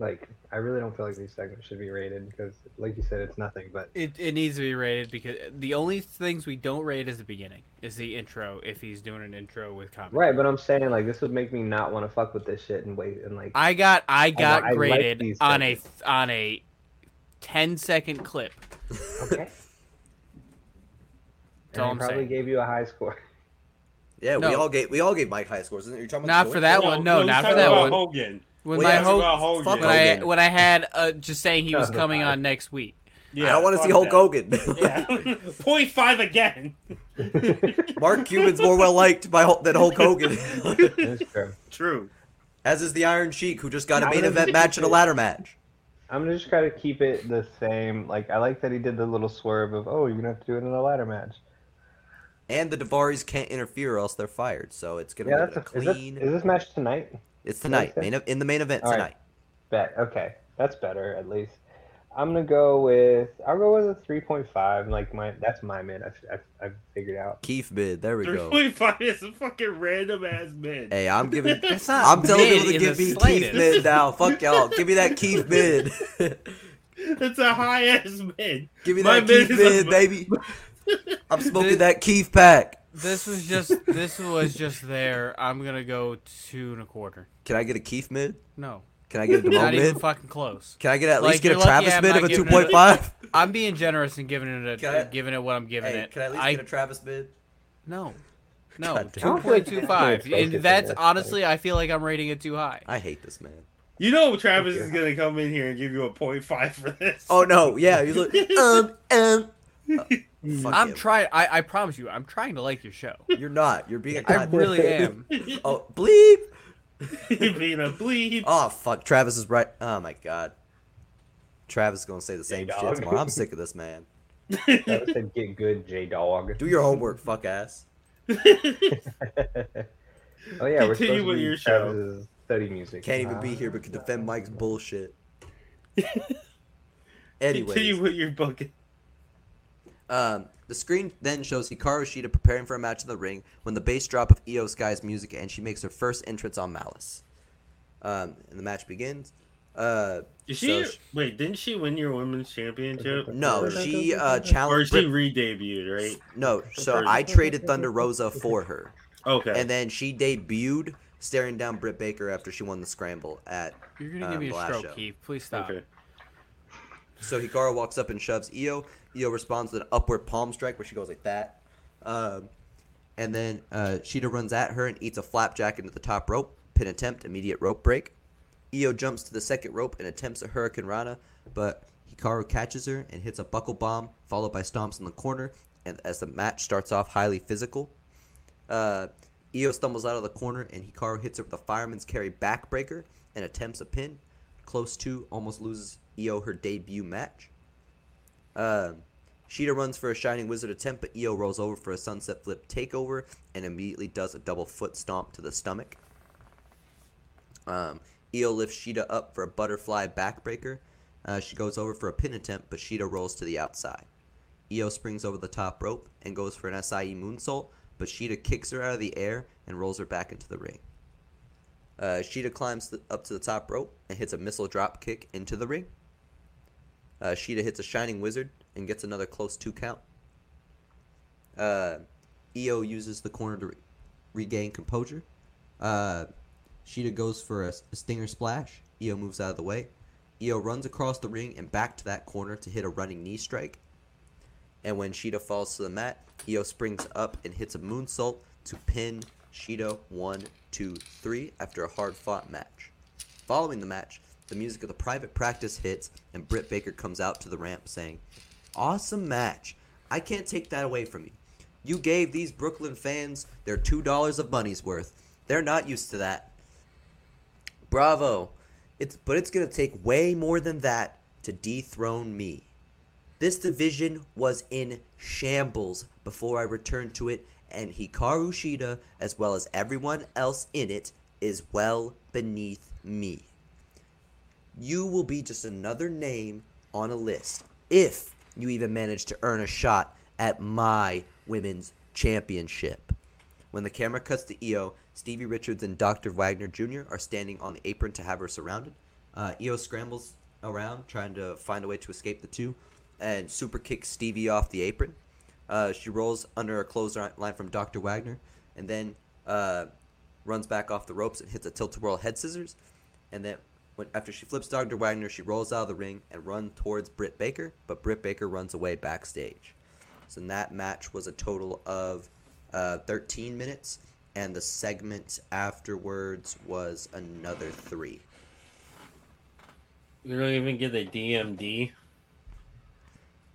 Like I really don't feel like these segments should be rated because, like you said, it's nothing. But It, it needs to be rated because the only things we don't rate is the beginning, is the intro. If he's doing an intro with comedy, right, but I'm saying like this would make me not want to fuck with this shit and wait and like. I got I got I like graded these on a on a 10 second clip. okay. That's And I I'm probably saying. gave you a high score. Yeah, we all gave we all gave Mike high scores. Isn't it? You're talking about Not for Joey? that one. No, he's not for that about one. Hogan. When Well, my yeah, He's Hulk, about when I when I had uh, just saying he was No, no, coming on next week. Yeah, I don't want to see Hulk that. Hogan. Yeah, point five again. Mark Cuban's more well liked by Hulk than Hulk Hogan, That's true. True. as is the Iron Sheik, who just got a I'm main event match and a ladder match. I'm gonna just try to keep it the same. Like I like that he did the little swerve of, oh, you're gonna have to do it in a ladder match. And the Daivaris can't interfere, or else they're fired. So it's gonna Yeah, be that's a a, is, this, clean. is this match tonight? It's tonight, okay. main, in the main event All right. tonight. Bet. Okay, that's better at least. I'm gonna go with. I'll go with a 3.5. Like my, that's my mid. I've, I've, I've figured out. Keith bid. there we Three go. point five is a fucking random ass mid. Hey, I'm giving. That's not I'm telling mid people to give the me Keith bid now. Fuck y'all. Give me that Keith bid. It's a high ass mid. give me My that mid Keith bid, a- baby. I'm smoking This- that Keith pack. This was just this was just there. I'm gonna go two and a quarter. Can I get a Keith mid? No, Can I get a not Demone even fucking close. Can I get at Like, least get you're a lucky Travis I'm mid not of a giving it a- 2.5? I'm being generous and giving it a Can I- giving it what I'm giving Hey, it. can I at least I get a Travis mid? no, no God two damn. point two five, don't feel like and that's focusing honestly I feel like I'm rating it too high. I hate this man. You know Travis is gonna come in here and give you a point five for this. Oh no, yeah, he's like, um, um. Uh, fuck I'm him. trying. I, I promise you, I'm trying to like your show. You're not. You're being a I god. really am. Oh, bleep. being a bleep. Oh fuck, Travis is right. Oh my god. Travis is gonna say the same J-Dog. shit tomorrow. I'm sick of this man. I said get good, J Dog. Do your homework, fuck ass. oh yeah, we're Continue supposed to with be your show. Travis's study music. Can't even Ah. be here but can defend Mike's bullshit. anyway, Continue with your bucket. um, the screen then shows Hikaru Shida preparing for a match in the ring when the bass drop of Io Sky's music and she makes her first entrance on Malice. Um, and the match begins. Uh, Is she? So sh- wait, didn't she win your women's championship? no, she uh Or challenged. she Brit- re-debuted, right? no, so I traded Thunder Rosa for her. Okay. And then she debuted staring down Britt Baker after she won the scramble at. You're gonna um, give me a stroke. Keith. Please stop. okay. So Hikaru walks up and shoves Io. Io responds with an upward palm strike where she goes like that. Um, And then uh, Shida runs at her and eats a flapjack into the top rope. Pin attempt, immediate rope break. Io jumps to the second rope and attempts a Hurricane Rana, but Hikaru catches her and hits a buckle bomb, followed by stomps in the corner. And as the match starts off highly physical, uh, Io stumbles out of the corner and Hikaru hits her with a fireman's carry backbreaker and attempts a pin. Close to, almost loses Io her debut match. Uh, Shida runs for a Shining Wizard attempt, but Io rolls over for a Sunset Flip takeover and immediately does a double foot stomp to the stomach. Um, Io lifts Shida up for a butterfly backbreaker. Uh, she goes over for a pin attempt, but Shida rolls to the outside. Io springs over the top rope and goes for an Asai moonsault, but Shida kicks her out of the air and rolls her back into the ring. Uh, Shida climbs th- up to the top rope and hits a missile drop kick into the ring. Uh, Shida hits a Shining Wizard and gets another close two count. Uh, Io uses the corner to re- regain composure. Uh, Shida goes for a, a stinger splash. Io moves out of the way. Io runs across the ring and back to that corner to hit a running knee strike. And when Shida falls to the mat, Io springs up and hits a moonsault to pin Shida 1, 2, 3 after a hard fought match. Following the match, the music of the private practice hits and Britt Baker comes out to the ramp saying, Awesome match. I can't take that away from you. You gave these Brooklyn fans their $2 of money's worth. They're not used to that. Bravo. It's but it's going to take way more than that to dethrone me. This division was in shambles before I returned to it, and Hikaru Shida, as well as everyone else in it, is well beneath me. You will be just another name on a list if you even manage to earn a shot at my women's championship. When the camera cuts to Io, Stevie Richards and Dr. Wagner Jr. are standing on the apron to have her surrounded. Uh, Io scrambles around, trying to find a way to escape the two, and super kicks Stevie off the apron. Uh, she rolls under a clothesline from Dr. Wagner, and then uh, runs back off the ropes and hits a tilt-a-whirl head scissors. And then, when, after she flips Dr. Wagner, she rolls out of the ring and runs towards Britt Baker, but Britt Baker runs away backstage. So that match was a total of uh, 13 minutes, and the segment afterwards was another three. We don't even get a DMD.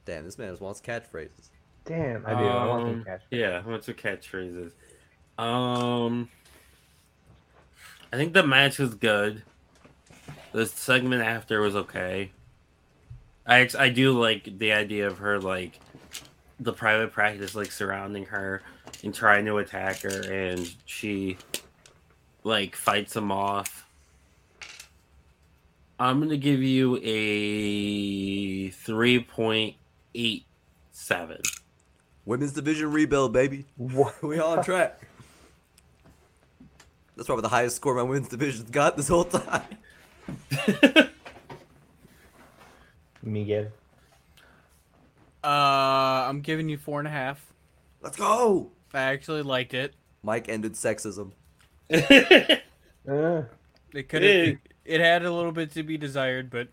Damn, this man just wants catchphrases. Damn, I do. I want Um, some catch. Yeah, what's your catchphrases? Um, I think the match was good. The segment after was okay. I I do like the idea of her like the private practice like surrounding her and trying to attack her, and she like fights them off. I'm gonna give you a three point eight seven. Women's division rebuild, baby. What? We all on track. That's probably the highest score my women's division's got this whole time. Miguel. Uh, I'm giving you four and a half. Let's go. I actually liked it. Mike ended sexism. It could Yeah. have. It had a little bit to be desired, but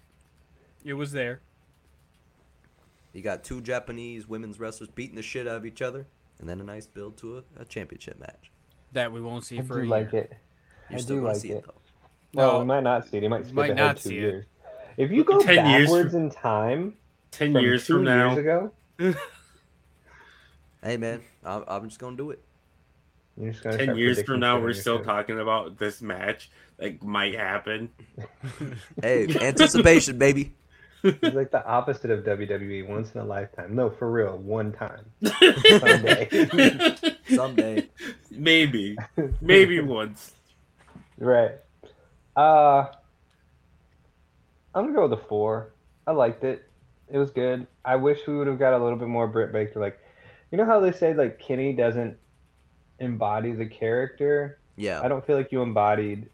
it was there. You got two Japanese women's wrestlers beating the shit out of each other, and then a nice build to a, a championship match. That we won't see I for do a like year. it. You're I still do gonna like see it. it though. No, Well, we might not see it. He might skip might ahead not two see it. years. If you go 10 years backwards from- in time, Ten from years from now, years ago, Hey man, I'm, I'm just gonna do it. you're just gonna ten years from now, we're still show. talking about this match. Like might happen. Hey, anticipation, baby. It's like the opposite of WWE. Once in a lifetime. No, for real, one time. Someday. Someday. maybe, maybe once. Right. Uh, I'm gonna go with a four. I liked it. It was good. I wish we would have got a little bit more Britt Baker. Like, you know how they say like Kenny doesn't embody the character. Yeah, I don't feel like you embodied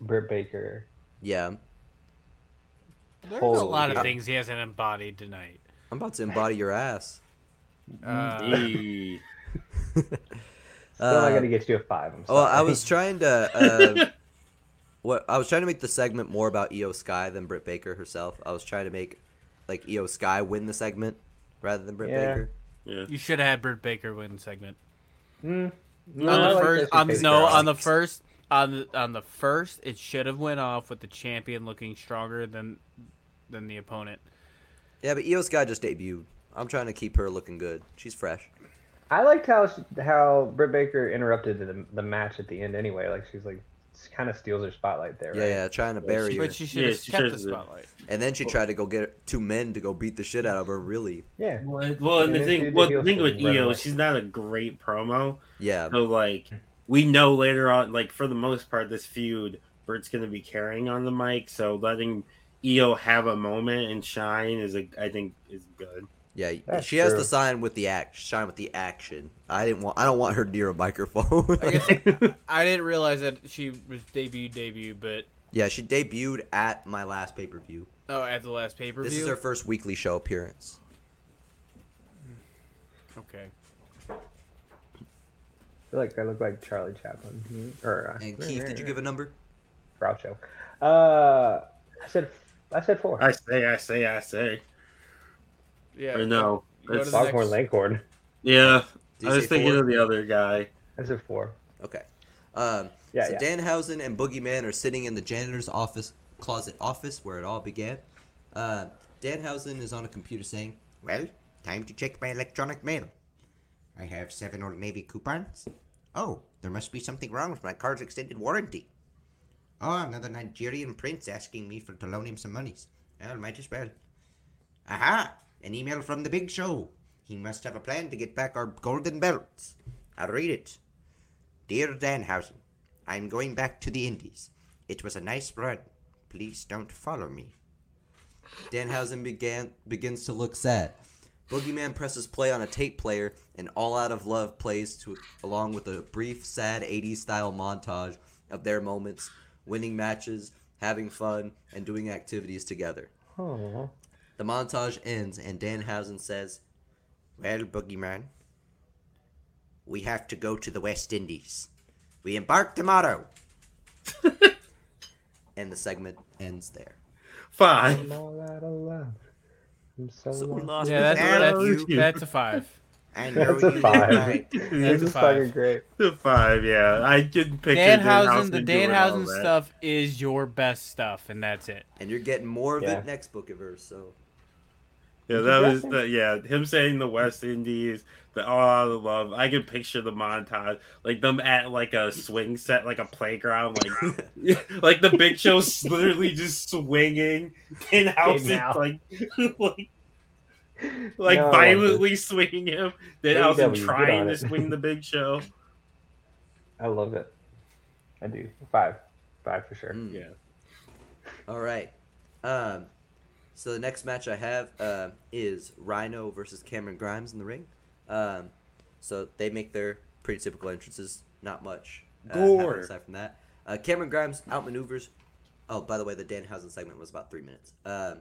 Britt Baker. yeah. There's a Holy lot of things he hasn't embodied tonight. I'm about to embody your ass. Uh. Still not gonna get you a five. I'm sorry. Well, I was trying to. Uh, what I was trying to make the segment more about Io Sky than Britt Baker herself. I was trying to make like Io Sky win the segment rather than Britt Yeah. Baker. yeah. you should have had Britt Baker win the segment. Mm, No, on the like first, that on, no, on the first, on the on the first, it should have went off with the champion looking stronger than than the opponent. Yeah, but Io Sky just debuted. I'm trying to keep her looking good. She's fresh. I liked how how Britt Baker interrupted the, the match at the end. Anyway, like she's like kind of steals her spotlight there. Yeah, right? yeah, trying to Yeah, bury her. But she should Yeah, have she kept the spotlight. And then she tried to go get two men to go beat the shit out of her. Really? yeah. Well, well, and the Yeah, thing, dude, well, the the thing with spin right Io, she's not a great promo. Yeah. So like, we know later on, like for the most part, this feud, Britt's gonna be carrying on the mic. So letting Io have a moment and shine is, a, I think, is good. Yeah, That's she has true. to sign with the act, shine with the action. I didn't want. I don't want her near a microphone. I guess I didn't realize that she was debut debut, but yeah, she debuted at my last pay per view. oh, at the last pay per view. This is her first weekly show appearance. Okay. I feel like I look like Charlie Chaplin. Mhm. Or uh, And Keith, did you give a number? Groucho? Uh, I said I said four. I say, I say, I say. Yeah. Or no, Go it's- the Foghorn next- Leghorn. Yeah, I was thinking four? of the other guy. I said four. Okay. Um, Yeah, so yeah. Danhausen and Boogeyman are sitting in the janitor's office closet office where it all began. Uh, Danhausen is on a computer saying, "Well, time to check my electronic mail. I have seven Old Navy coupons. Oh, there must be something wrong with my car's extended warranty. Oh, another Nigerian prince asking me for to loan him some monies. Well, might as well. Aha! An email from the Big Show. He must have a plan to get back our golden belts. I'll read it. Dear Danhausen, I'm going back to the Indies. It was a nice run. Please don't follow me. Danhausen began begins to look sad. Boogeyman presses play on a tape player, and All Out of Love plays to along with a brief, sad 80s style montage of their moments, winning matches, having fun, and doing activities together. The montage ends, and Danhausen says, Well, Boogeyman, we have to go to the West Indies. We embark tomorrow. and the segment ends there. Five. I'm all out of love. I'm so, So lost. lost Yeah, that's Now that's, you- that's a five. I know That's a you five. right. This That's a five. fucking great. The five, yeah. I didn't picture Danhausen, the doing all Danhausen stuff is your best stuff, and that's it. And you're getting more of Yeah. it next book of hers, so Yeah, that was the yeah. Him saying the West Indies, the all out of love. I can picture the montage, like them at like a swing set, like a playground, like like the Big Show's literally just swinging, and House is like like like No, I love violently swinging him. Then House AEW, trying to swing the Big Show. I love it. I do. Five. Five for sure. mm. Yeah. All right. Um, so the next match I have uh, is Rhino versus Cameron Grimes in the ring. Um, so they make their pretty typical entrances. Not much. Uh, Gore. aside from that, uh, Cameron Grimes outmaneuvers. Oh, by the way, the Danhausen segment was about three minutes. Um,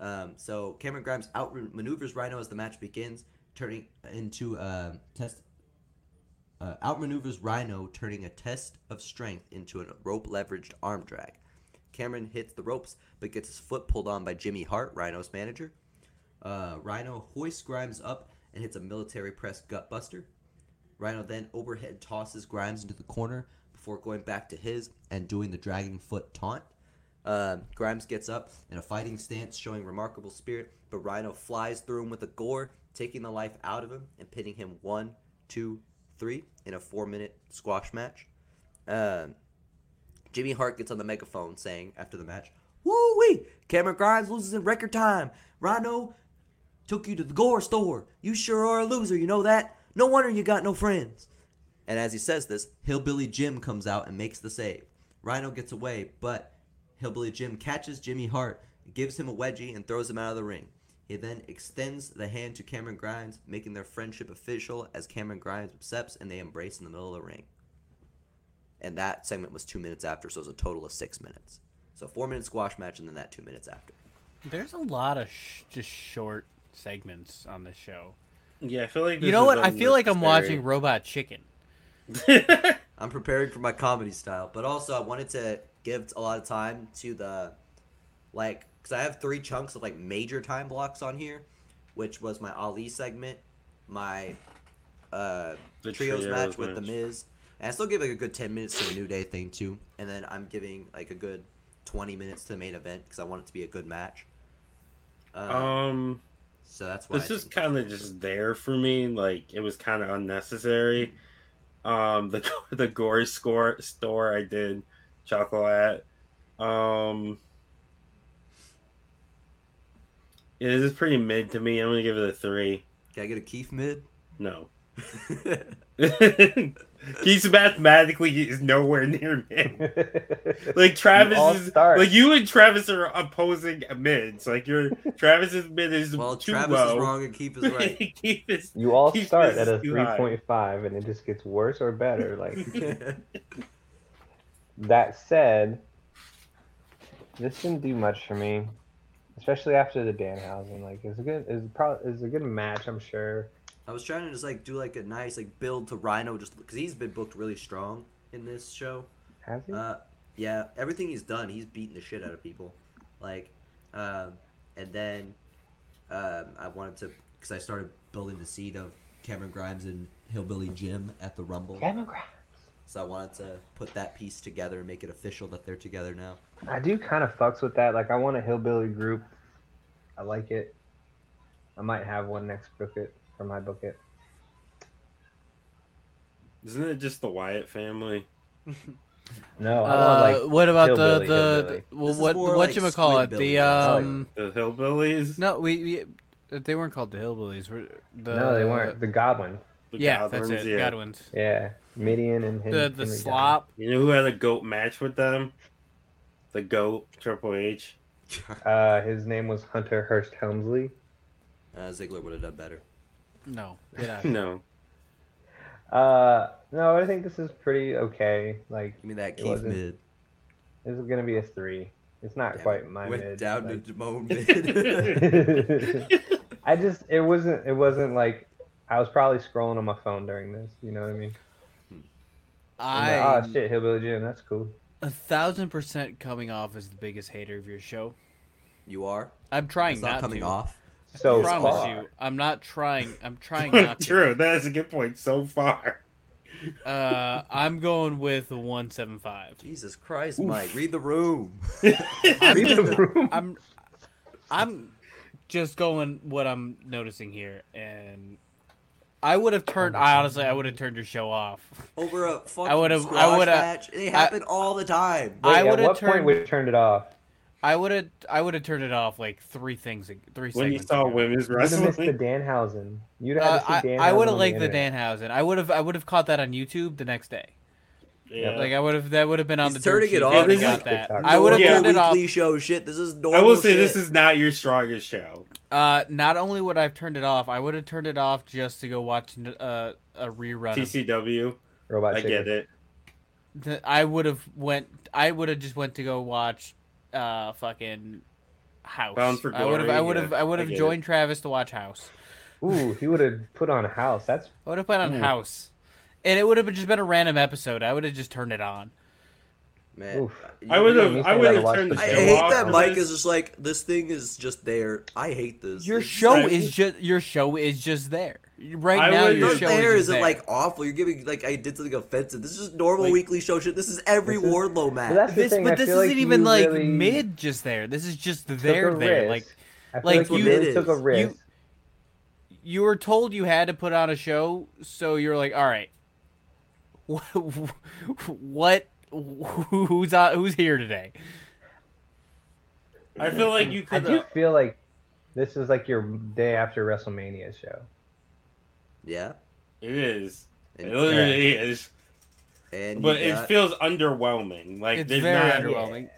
um, so Cameron Grimes outmaneuvers Rhino as the match begins, turning into a test. Uh, outmaneuvers Rhino, turning a test of strength into a rope leveraged arm drag. Cameron hits the ropes, but gets his foot pulled on by Jimmy Hart, Rhino's manager. Uh, Rhino hoists Grimes up and hits a military press gutbuster. Rhino then overhead tosses Grimes into the corner before going back to his and doing the dragging foot taunt. Uh, Grimes gets up in a fighting stance, showing remarkable spirit, but Rhino flies through him with a gore, taking the life out of him and pinning him one, two, three in a four-minute squash match. Um, Jimmy Hart gets on the megaphone saying after the match, Woo wee! Cameron Grimes loses in record time. Rhino took you to the gore store. You sure are a loser, you know that? No wonder you got no friends. And as he says this, Hillbilly Jim comes out and makes the save. Rhino gets away, but Hillbilly Jim catches Jimmy Hart, gives him a wedgie, and throws him out of the ring. He then extends the hand to Cameron Grimes, making their friendship official as Cameron Grimes accepts and they embrace in the middle of the ring. And that segment was two minutes after, so it was a total of six minutes. So four minute squash match and then that two minutes after. There's a lot of sh- just short segments on this show. Yeah, I feel like You know is what? I feel like I'm watching Robot Chicken. I'm preparing for my comedy style, but also I wanted to give a lot of time to the like because I have three chunks of like major time blocks on here, which was my Ali segment, my uh, The trios, match with match. the Miz, and I still give like a good ten minutes to the New Day thing too, and then I'm giving like a good twenty minutes to the main event because I want it to be a good match. Uh, Um, so that's why. this I is kind of just there for me. Like it was kind of unnecessary. Um, the the Gory score store I did chuckle at. Um, yeah, this is pretty mid to me. I'm gonna give it a three. Can I get a Keith mid? No. He's mathematically is nowhere near mid. Like Travis is start. like you and Travis are opposing mids. Like your Travis's mid is well, too Travis low. is wrong and Keith is right. Keith is You all Keith start at a 3.5 and it just gets worse or better. Like that said, this didn't do much for me, especially after the Danhausen. Like it's a good, it's probably it's a good match. I'm sure. I was trying to just like do like a nice like build to Rhino just because he's been booked really strong in this show. Has he? Uh, yeah, everything he's done, he's beaten the shit out of people. Like, um, and then um, I wanted to because I started building the seed of Cameron Grimes and Hillbilly Jim at the Rumble. Cameron Grimes. So I wanted to put that piece together and make it official that they're together now. I do kind of fucks with that. Like I want a hillbilly group. I like it. I might have one next book it for my book it. Isn't it just the Wyatt family? No, Uh, want like what about the the, the well, This is what more what like you call it? The um The hillbillies? no we, we they weren't called the hillbillies. The, no, they weren't. The Godwinn. The Yeah, that's it. yeah. Godwinns. Yeah, Midian and Hen- The the Henry slop. You know who had a goat match with them? The goat, Triple H. Uh, his name was Hunter Hearst Helmsley. Uh, Ziggler would have done better. No, get. No. Uh, no, I think this is pretty okay. Like, Give me that It Keith mid. this is gonna be a three. It's not Damn quite it. my Went mid. down like- to Damone mid. I just it wasn't it wasn't like I was probably scrolling on my phone during this. You know what I mean? I'm like, oh shit, Hillbilly Jim, that's cool. a thousand percent coming off as the biggest hater of your show. you are. I'm trying It's not not coming to. off. So I promise far. you, I'm not trying. I'm trying not to. True, that's a good point so far. Uh, I'm going with one seven five. Jesus Christ, Mike, read the room. Read the room. I'm, I'm just going what I'm noticing here, and I would have turned. I honestly, I would have turned your show off. Over a fucking I would've- I squash would've- match. They happen all the time. Wait, I would've what point turned- we turned it off? I would have. I would have turned it off like three things. Three when you saw ago. women's You'd have missed the. Danhausen. You'd have Uh, to see I, Danhausen. I would have liked the internet. Danhausen. I would have. I would have caught that on YouTube the next day. Yeah. Like I would have. That would have been on He's the turning it off. I This is got that. I would have Yeah. turned it off. weekly show shit. This is normal. I will say shit. this is not your strongest show. Uh, not only would I have turned it off, I would have turned it off just to go watch uh, a rerun. Of, TCW. Robot I Chicken. get it. I would have went. I would have just went to go watch, uh, fucking House. Bound for I would have. I would have. yeah, I would have get joined Travis to watch House. Ooh, he would have put on House. That's I would have put on Ooh. House, and it would have just been a random episode. I would have just turned it on. man. I would have. I would have turned the for I show hate off that Mike is just like this thing is just there. I hate this. Your It's show Right. is just your show is just there. Right I now, would- your not show there. is Is it there. like awful? You're giving like I did something offensive. This is just normal Like- weekly show shit. This is every This is- Wardlow match. But this? thing, But I this isn't like even like really mid. Just there. This is just there. a There. risk. Like I feel like like, you you- really took a risk. you were told you had to put on a show, so you're like, all right, what? Who's on, Who's here today? I feel like you could. I do feel like this is like your day after WrestleMania show. Yeah. It is. It And, literally is. and But you it feels underwhelming. Like It's there's very not. underwhelming.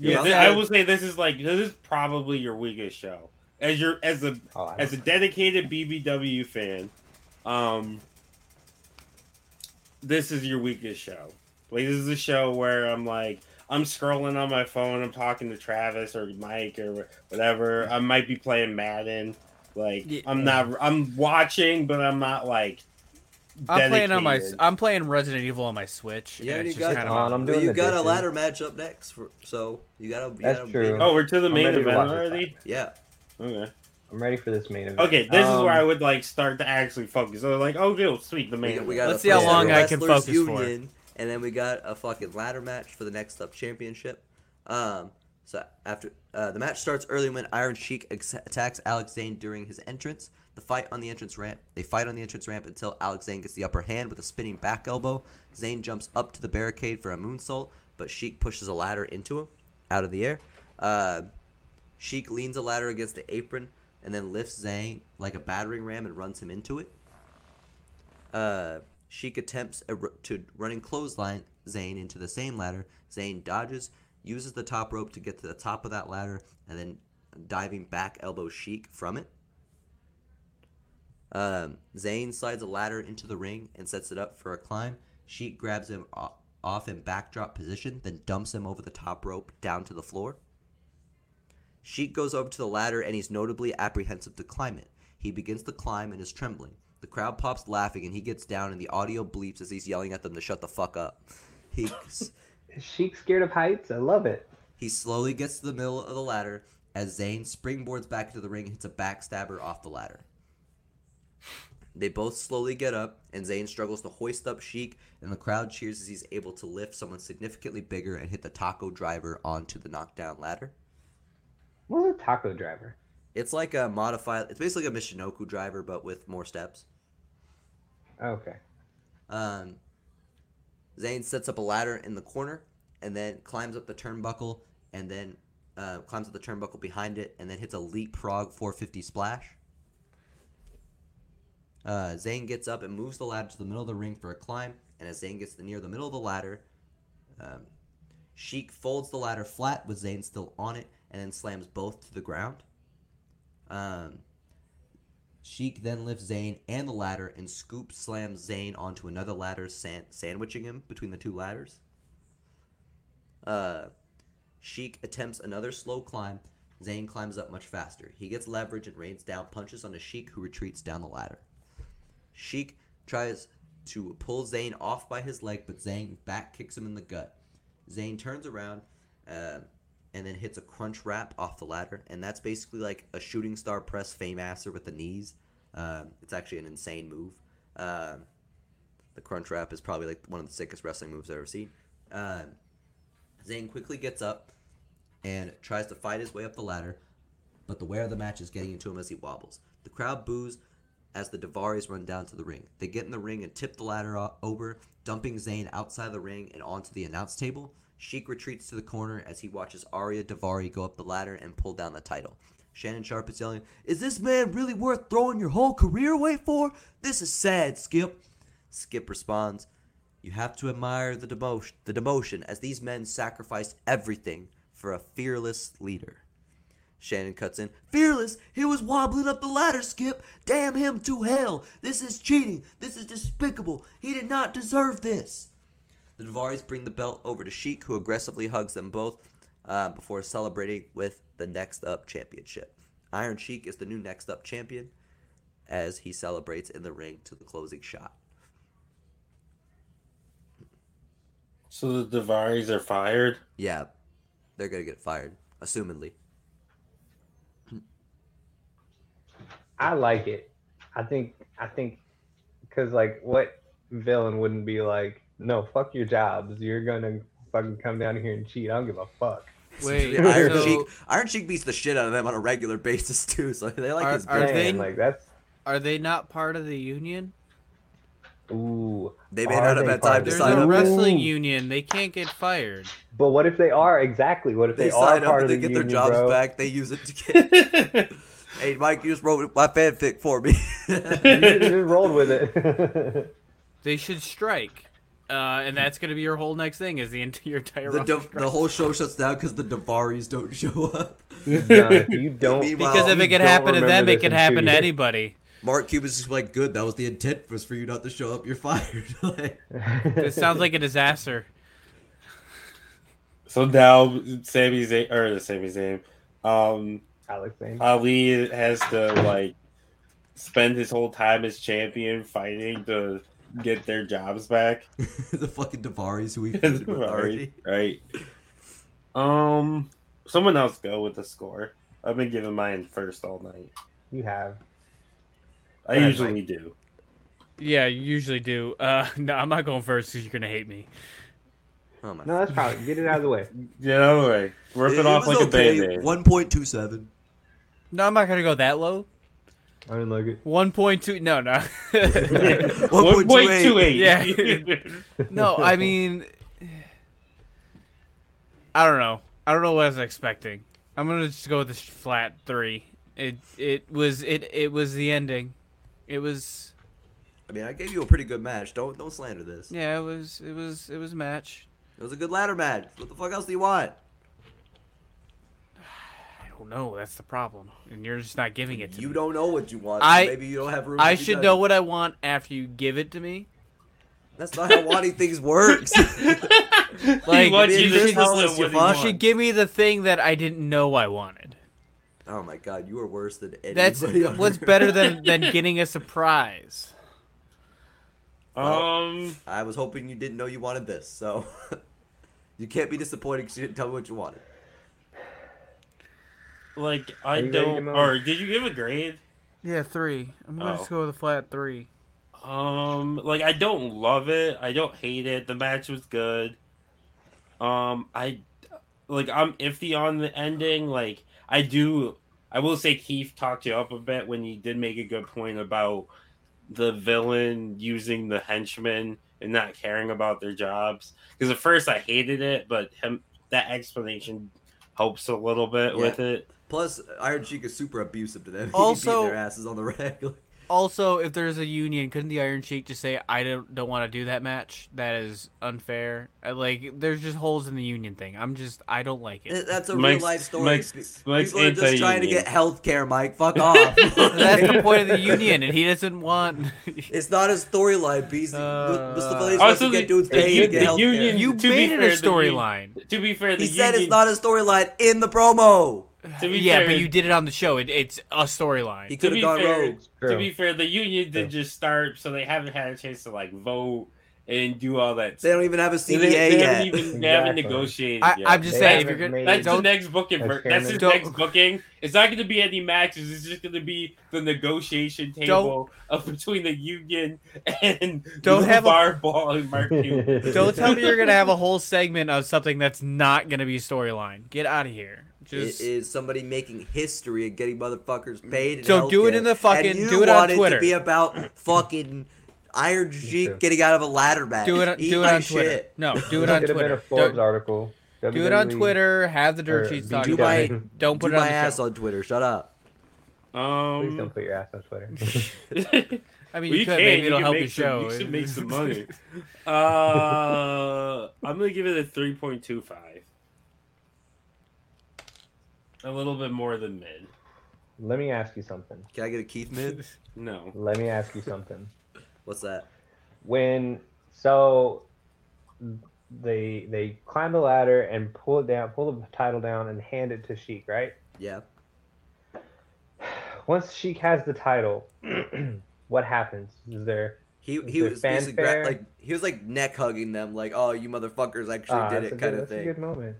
Yeah, Yeah. I will say this is like this is probably your weakest show. As your as a Oh, as a dedicated BBW fan, um, this is your weakest show. Like this is a show where I'm like I'm scrolling on my phone, I'm talking to Travis or Mike or whatever. I might be playing Madden. Like Yeah. I'm not I'm watching, but I'm not like I'm playing on my. I'm playing Resident Evil on my Switch. Yeah, and you got- just kind Come on. I'm But doing you the got a ladder match up next, for, so you gotta. You That's gotta true. Oh, we're to the I'm main event already. Yeah. Okay. I'm ready for this main event. Okay, this is Um, where I would like start to actually focus. So like, oh, good, sweet, the main. got, we event. got Let's see how long I can Wrestlers focus for. Union, And then we got a fucking ladder match for the next up championship. Um, so after uh, the match starts early when Iron Sheik ex- attacks Alex Zane during his entrance. The fight on the entrance ramp. They fight on the entrance ramp until Alex Zane gets the upper hand with a spinning back elbow. Zane jumps up to the barricade for a moonsault, but Sheik pushes a ladder into him out of the air. Uh, Sheik leans a ladder against the apron and then lifts Zane like a battering ram and runs him into it. Uh, Sheik attempts a, to running clothesline Zane into the same ladder. Zane dodges, uses the top rope to get to the top of that ladder, and then diving back elbow Sheik from it. Um, Zane slides a ladder into the ring and sets it up for a climb. Sheik grabs him off in backdrop position, then dumps him over the top rope down to the floor. Sheik goes over to the ladder and he's notably apprehensive to climb it. He begins to climb and is trembling. The crowd pops laughing and he gets down and the audio bleeps as he's yelling at them to shut the fuck up. He Is Sheik scared of heights? I love it. he slowly gets to the middle of the ladder as Zane springboards back into the ring and hits a backstabber off the ladder. They both slowly get up, and Zane struggles to hoist up Sheik, and the crowd cheers as he's able to lift someone significantly bigger and hit the taco driver onto the knockdown ladder. What's a taco driver? It's like a modified. It's basically a Michinoku driver, but with more steps. Okay. Um, Zane sets up a ladder in the corner, and then climbs up the turnbuckle, and then uh, climbs up the turnbuckle behind it, and then hits a leapfrog 450 splash. Uh, Zane gets up and moves the ladder to the middle of the ring for a climb, and as Zane gets near the middle of the ladder, um, Sheik folds the ladder flat with Zane still on it, and then slams both to the ground. Um, Sheik then lifts Zane and the ladder and scoop slams Zane onto another ladder, san- sandwiching him between the two ladders. Uh, Sheik attempts another slow climb. Zane climbs up much faster. He gets leverage and rains down punches on a Sheik who retreats down the ladder. Sheik tries to pull Zane off by his leg, but Zane back kicks him in the gut. Zane turns around uh, and then hits a crunch wrap off the ladder, and that's basically like a shooting star press fame asser with the knees. Um, it's actually an insane move. Um, the crunch wrap is probably like one of the sickest wrestling moves I've ever seen. Um, Zane quickly gets up and tries to fight his way up the ladder, but the wear of the match is getting into him as he wobbles. The crowd boos as the Daivaris run down to the ring. They get in the ring and tip the ladder over, dumping Zane outside the ring and onto the announce table. Sheik retreats to the corner as he watches Ariya Daivari go up the ladder and pull down the title. Shannon Sharpe is yelling, Is this man really worth throwing your whole career away for? This is sad, Skip. Skip responds, You have to admire the demotion, the demotion as these men sacrificed everything for a fearless leader. Shannon cuts in. Fearless? He was wobbling up the ladder, Skip. Damn him to hell. This is cheating. This is despicable. He did not deserve this. The Daivaris bring the belt over to Sheik, who aggressively hugs them both uh, before celebrating with the Next Up Championship. Iron Sheik is the new Next Up champion as he celebrates in the ring to the closing shot. So the Daivaris are fired. Yeah, they're gonna get fired, assumedly. I like it. I think I think because like what villain wouldn't be like, no, fuck your jobs. You're gonna fucking come down here and cheat. I don't give a fuck. Wait, Iron so Sheik, Iron Sheik beats the shit out of them on a regular basis too. So they like Are- his. are they- like that's are they not part of the union? ooh. They may Are not have had time of to There's the sign a up. wrestling Ooh. union. They can't get fired. But what if they are exactly? What if They they, are sign up part and of they the get union, their jobs bro? back. They use it to get. hey, Mike, you just wrote my fanfic for me. You should've just rolled with it. They should strike, uh, and that's going to be your whole next thing. Is the entire entire the, roster the whole show shuts down because the Daivaris don't show up. Done. You don't, because if it could don't happen to them, it this could happen to anybody. Mark Cuban's just like, good. That was the intent was for you not to show up. You're fired. like, This sounds like a disaster. so now Sami Zayn or Sami Zayn, um, Alex Zane. Ali has to like spend his whole time as champion fighting to get their jobs back. the fucking Daivaris who we feuded with already. right, right. Um, someone else go with the score. I've been giving mine first all night. You have. I Go ahead, usually do. Yeah, you usually do. Uh, no, I'm not going first because you're gonna hate me. Oh my. No, that's probably get it out of the way. Get out of the way. Rip it, off like a band-aid. One point two seven. No, I'm not gonna go that low. I didn't like it. One point two. No, no. One point two eight. Yeah. no, I mean, I don't know. I don't know what I was expecting. I'm gonna just go with this flat three. It it was it it was the ending. It was I mean, I gave you a pretty good match. Don't don't slander this. yeah. It was it was it was a match. It was a good ladder match. What the fuck else do you want? I don't know. That's the problem, and you're just not giving it to You me. You don't know what you want. so I- maybe you don't have room. I should know what I want after you give it to me. That's not how wanting things works. Like, he wants you you should tell just him what he fuck. You should give me the thing that I didn't know I wanted. oh my god, you are worse than anybody. That's on what's earth. better than than getting a surprise. Um, I was hoping you didn't know you wanted this, so you can't be disappointed because you didn't tell me what you wanted. Like I you ready to don't. Or did you give a grade? Yeah, three. I'm gonna just Oh. go with a flat three. Um, like I don't love it. I don't hate it. The match was good. Um, I like I'm iffy on the ending. Like I do. I will say Keith talked you up a bit when he did make a good point about the villain using the henchmen and not caring about their jobs. Because at first I hated it, but him that explanation helps a little bit Yeah. with it. Plus, Iron Sheik is super abusive to them. He Also- beat their asses on the regular. Also, if there's a union, couldn't the Iron Sheik just say, "I don't don't want to do that match"? That is unfair. Like, there's just holes in the union thing. I'm just, I don't like it. That's a Mike's- real life story. Mike's- Mike's People are just trying to get health care, Mike. Fuck off. That's the point of the union, and he doesn't want. It's not a storyline piece. Uh, Mr. Phillies Also, wants to the- get dudes paid to get health union- you To be made it fair, a storyline. To be fair, the He said it's not a storyline in the promo. To be yeah, fair, but you did it on the show. It, it's a storyline. He To could have be gone fair- rogue. To be fair, the union did True. just start, so they haven't had a chance to like vote and do all that. They don't even have a They- CBA they, yet. haven't even they haven't negotiated I, yet. I'm just They saying, if you're gonna, that's the next booking. That's ver- That's his next booking. It's not going to be any matches. It's just going to be the negotiation table of between the union and Don't Lou have a- Barball and Mark Cuban. don't tell me you're gonna have a whole segment of something that's not gonna be storyline. Get out of here. Just It is somebody making history and getting motherfuckers paid. in So do it in the fucking- And you do it on want it Twitter. to be about fucking Iron too. Sheik getting out of a ladder match. do it. on- Eat Do it on Twitter. shit. No, do it on Could have been Twitter. a Forbes Don't- article. Do it on Twitter. Have the dirt or sheets BW. talk Do about my it. Don't put do it on my the ass show. on Twitter. Shut up. Please don't Um, put your ass on Twitter. I mean, well, you could. can. Maybe You it'll can help make your some- show. You should make some money. Uh, I'm gonna give it a three point two five. A little bit more than mid. Let me ask you something. Can I get a Keith mid? No. Let me ask you something. What's that? When so they they climb the ladder and pull it down, pull the title down and hand it to Sheik, right? Yeah. Once Sheik has the title, what happens? Is there He he was basically gra- like he was like neck hugging them like oh you motherfuckers actually Ah, did it a kind good, of that's a thing good moment.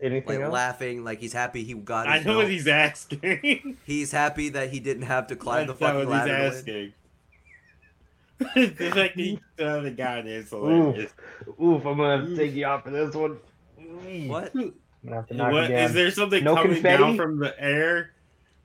Anything like else? laughing like he's happy he got I know belt. what he's asking. he's happy that he didn't have to climb the That's not fucking what he's ladder to asking. the fact that he uh, the guy is hilarious. Oof, I'm gonna have to take you out for this one. what I'm gonna have to knock What you down. is there something No coming confetti? down from the air?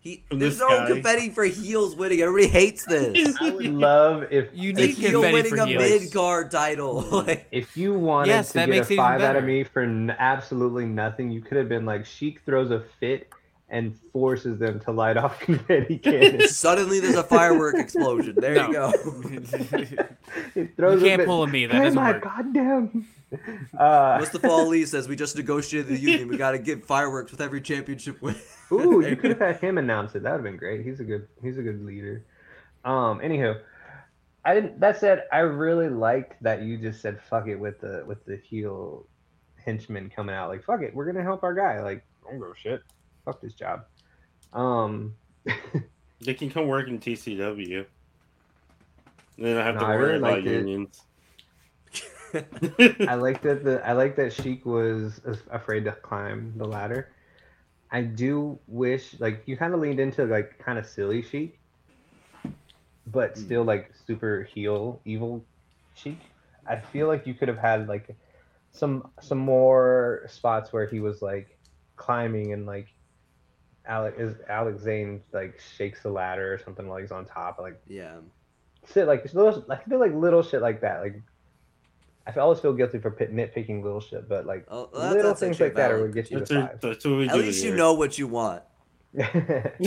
He there's no guy. confetti for heels winning everybody hates this I would love if You a need heel winning a mid card title like if you wanted Yes, to that get makes a five out of me for n- absolutely nothing, you could have been like Sheik throws a fit and forces them to light off confetti cannons. suddenly there's a firework explosion there you No. go he you throws a can't fit. pull a me. That Play doesn't my work. goddamn. Uh, Mustafa Ali says we just negotiated the union we gotta give fireworks with every championship win Ooh, you could have had him announce it. That would have been great. He's a good he's a good leader. Um anywho. I didn't that said I really liked that you just said fuck it with the with the heel henchman coming out. Like fuck it, we're gonna help our guy. Like, don't go shit. Fuck this job. Um They can come work in TCW. They don't have No, to worry really about unions. it. I like that the I like that Sheik was afraid to climb the ladder. I do wish like you kind of leaned into like kind of silly Sheik, but Hmm. still like super heel evil Sheik. I feel like you could have had like some some more spots where he was like climbing and like Alex is Alex Zane like shakes the ladder or something while he's on top like Yeah. shit like little feel like little shit like that like I always feel guilty for pit, nitpicking little shit but like Oh, that- little things actually like that are valid what gets you That's, to five. that's what we At do least you know what you want. At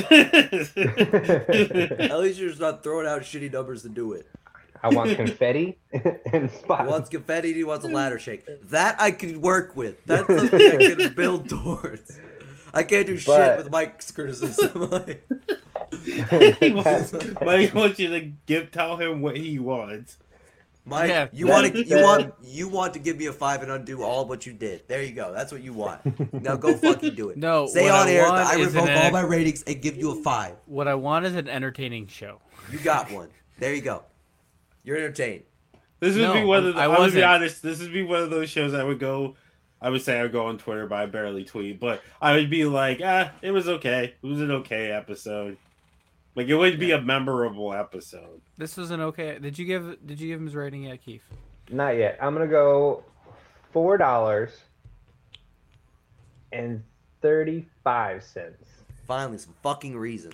least you're just not throwing out shitty numbers to do it. I want confetti and He spots. wants confetti, he wants a ladder shake. That I can work with. That's something I can build towards. I can't do shit But- with Mike's criticism. he wants, Mike wants you to give tell him what he wants. Mike, Yeah, you want to you want you want to give me a five and undo all what you did. There you go. That's what you want. Now go fucking do it. No, Say what on I air want that I revoke all my ratings and give you a five. What I want is an entertaining show. You got one. There you go. You're entertained. This would No, be one of the, I I, would be honest. This would be one of those shows I would go. I would say I would go on Twitter, but I barely tweet. But I would be like, ah, it was okay. It was an okay episode. Like it would be a memorable episode. This was an okay. Did you give Did you give him his rating yet, Keith? Not yet. I'm gonna go four dollars and thirty-five cents. Finally, some fucking reason.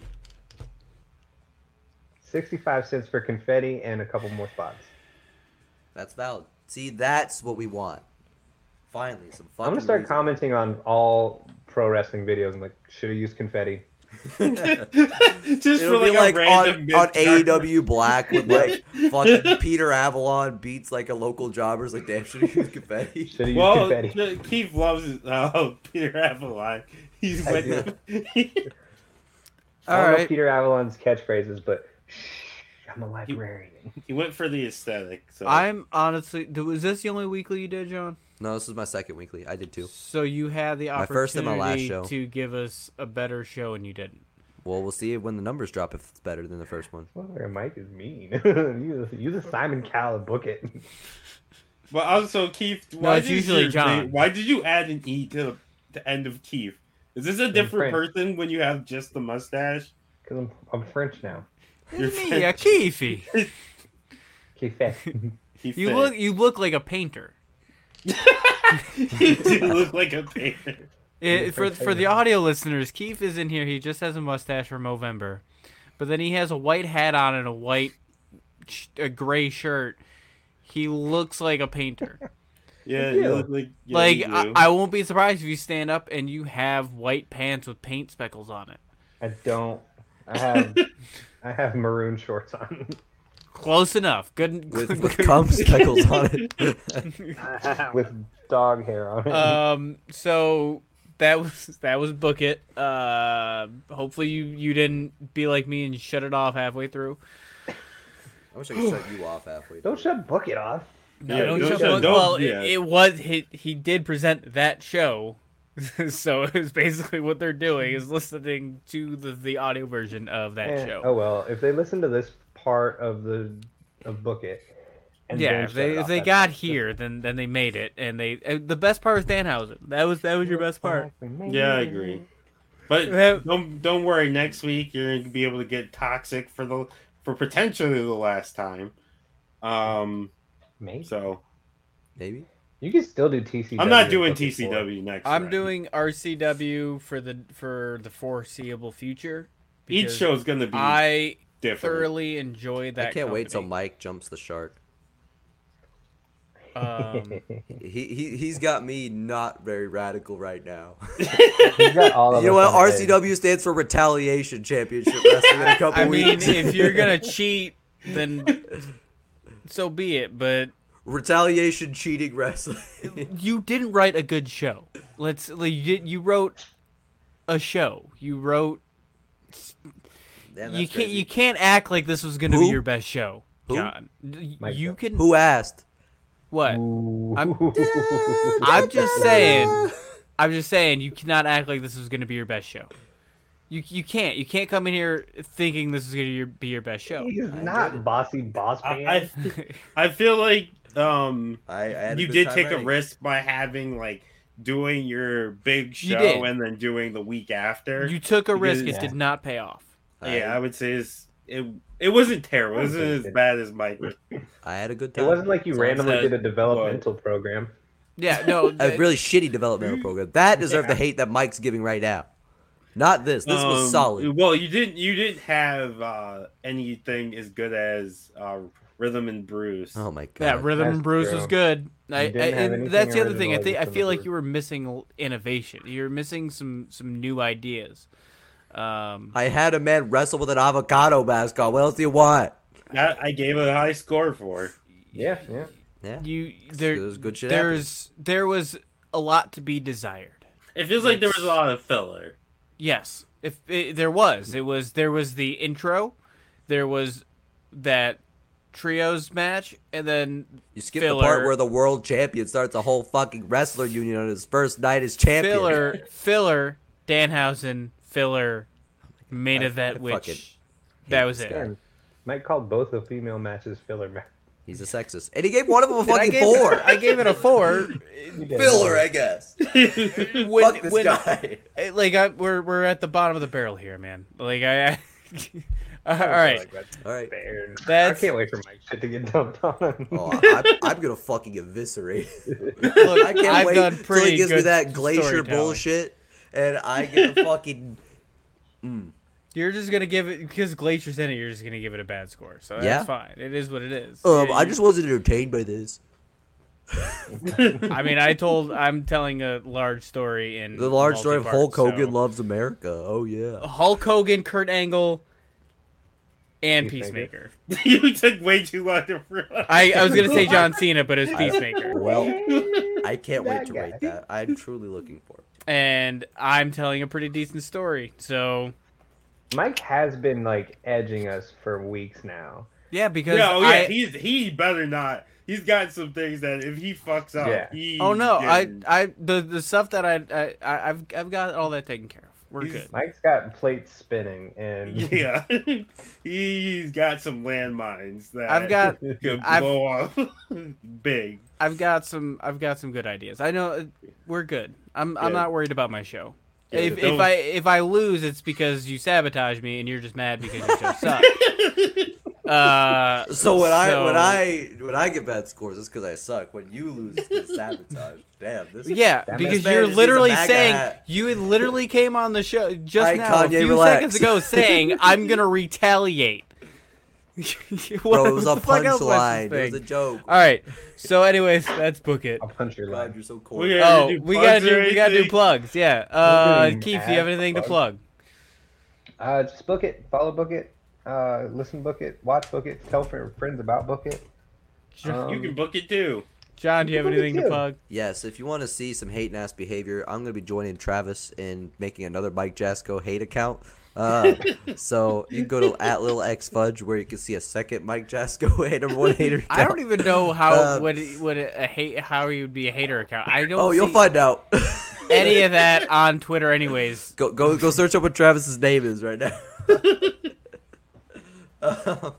Sixty-five cents for confetti and a couple more spots. That's valid. See, that's what we want. Finally, some fucking. I'm gonna start reason. commenting on all pro wrestling videos. I'm like, should have used confetti. Just It'll for be like, like a on, random on mid-card. AEW Black with like fucking Peter Avalon beats like a local jobber's like damn should he used confetti. Should have used Well, confetti. the- Keith loves uh, Peter Avalon. He's I with I All don't know. Peter Avalon's catchphrases, but shh, I'm a librarian. he went for the aesthetic. So I'm honestly. Was this the only weekly you did, John? No, this is my second weekly. I did too. So you had the My opportunity first and my last show. to give us a better show, and you didn't. Well, we'll see when the numbers drop if it's better than the first one. Well, Mike is mean. use, use a Simon Cowell book it. But also, Keith, No, why it's did usually you- John. Why did you add an E to the, the end of Keith? Is this a different French. person when you have just the mustache? Because I'm, I'm French now. You're yeah, Keithy. Confetti. Keith You look. You look like a painter. you do look like a painter. It, eh, for for the audio listeners, Keith is in here. He just has a mustache for Movember, but then he has a white hat on and a white, a gray shirt. He looks like a painter. Yeah, You you look like yeah, like you I. I won't be surprised if you stand up and you have white pants with paint speckles on it. I don't. I have. I have maroon shorts on. Close enough. Good. With, good- with cum speckles on it. with dog hair on it. um. So that was that was book it. Uh. Hopefully you you didn't be like me and shut it off halfway through. I wish I could shut you off halfway. don't shut Book It off. No, Yeah, don't don't shut shut- book- don't- well, it- yeah. it, was he he did present that show. so it's basically what they're doing is listening to the, the audio version of that Eh, show. Oh well, if they listen to this part of the of Book It. and yeah, if they if they got that's here, then then they made it, and they uh, the best part was Danhausen. That was that was your best part. Yeah, I agree. But don't don't worry. Next week you're gonna be able to get toxic for the for potentially the last time. Um. Maybe. So Maybe. You can still do TCW. I'm not doing Book It for- TCW next. I'm round. doing RCW for the for the foreseeable future. Each show is gonna be I different. thoroughly enjoy that. I can't wait till. Mike jumps the shark. Um, He, he he's got me not very radical right now. Got all of you know what? on the. RCW stands for Retaliation Championship Wrestling in a couple I mean, if you're gonna cheat, then so be it. But Retaliation cheating wrestling. you didn't write a good show. Let's like you, did- you wrote a show. You wrote. Damn, you can't. crazy. You can't act like this was gonna be your best show. Who? John. You Jones. can. Who asked? What? I'm- I'm just saying. I'm just saying. You cannot act like this is gonna be your best show. You you can't. You can't come in here thinking this is gonna your, be your best show. He's I not enjoyed it. bossy boss I. I I feel like um I, I you did time take a risk by having like doing your big show did. and then doing the week after. You took a risk. It Yeah. did not pay off. Yeah, I would say it's, it it wasn't terrible. It wasn't as bad as Mike. I had a good time. It wasn't like you So randomly instead- did a developmental program. Yeah, no. a really shitty developmental program. That deserved the hate that Mike's giving right now. Not this. This was Um, solid. Well, you didn't you didn't have uh, anything as good as uh, Rhythm and Bruce. Oh my god. Yeah, Rhythm That's and Bruce was good. I, I, and that's the other thing. I think I feel like you were missing innovation. You're missing some some new ideas. Um, I had a man wrestle with an avocado mascot. What else do you want? That I gave a high score for. Yeah, yeah. Yeah. you there There's good shit. happening. there's there was a lot to be desired. It feels like there was a lot of filler. Yes, if it, there was, it was there was the intro, there was that trios match, and then You skip the part where the world champion starts a whole fucking wrestler union on his first night as champion. filler filler Danhausen filler main I- event, I which that was it. guy. Mike called both the female matches filler match. He's a sexist, and he gave one of them a And I gave, four. I gave it a four. Filler, I guess. when, Fuck this when- guy. like I, we're we're at the bottom of the barrel here, man. Like I. I all right, All right. Fair. That's- I can't wait for Mike shit to get dumped on him. Oh, I, I'm, I'm gonna fucking eviscerate. look, I can't I've wait done till pretty he gives me good that glacier storytelling. bullshit, and I get a fucking. Mm. You're just gonna give it because Glacier's in it. You're just gonna give it a bad score, so that's Yeah. fine. It is what it is. Um, Yeah, I just wasn't entertained by this. I mean, I told. I'm telling a large story in The large story of Hulk Hogan so- loves America. Oh yeah. Hulk Hogan, Kurt Angle, and Peacemaker. Peacemaker. you took way too long to realize. I, I was gonna say John Cena, but it's Peacemaker. Well, I can't wait to guy. rate that. I'm truly looking for it. And I'm telling a pretty decent story. So Mike has been like edging us for weeks now. yeah, because Yeah, oh yeah, I, he's he better not. He's got some things that if he fucks up, Yeah. he oh no, I I the the stuff that I, I I- I've I've got all that taken care of. We're He's- good. Mike's got plates spinning, and yeah, he's got some landmines that I've got could I've- blow up big. I've got some I've got some good ideas. I know uh, we're good. I'm I'm not worried about my show. Good. If, if I if I lose, it's because you sabotage me and you're just mad because your show sucks. Uh, So when I when I when I get bad scores, it's because I suck. When you lose, it's 'cause sabotage. Damn, this. Yeah, That because you're just needs a literally saying hat. you literally came on the show just Alright, now a few relax. seconds ago saying I'm gonna retaliate. Bro, it was a What the fuck else was this punchline. It was a joke. All right, so anyways, let's book it. I'll punch your God, leg. you're so We gotta Oh, do we plugs gotta do or we gotta do anything? plugs. Yeah, uh, doing Keith, do you have ad anything to plug. plug? Uh, just book it, follow book it, uh, listen book it, watch book it, tell fr- friends about book it. Um, You can book it too. John, do you have Look at anything to you. plug? Yes, if you want to see some hate and ass behavior, I'm gonna be joining Travis in making another Mike Jasco hate account. Uh, so you can go to at little x fudge where you can see a second Mike Jasco hater one hater. Account. I don't even know how what it- what a hate how he would be a hater account. I don't. Oh, you'll find out. any of that on Twitter, anyways. go go go search up what Travis's name is right now. Um,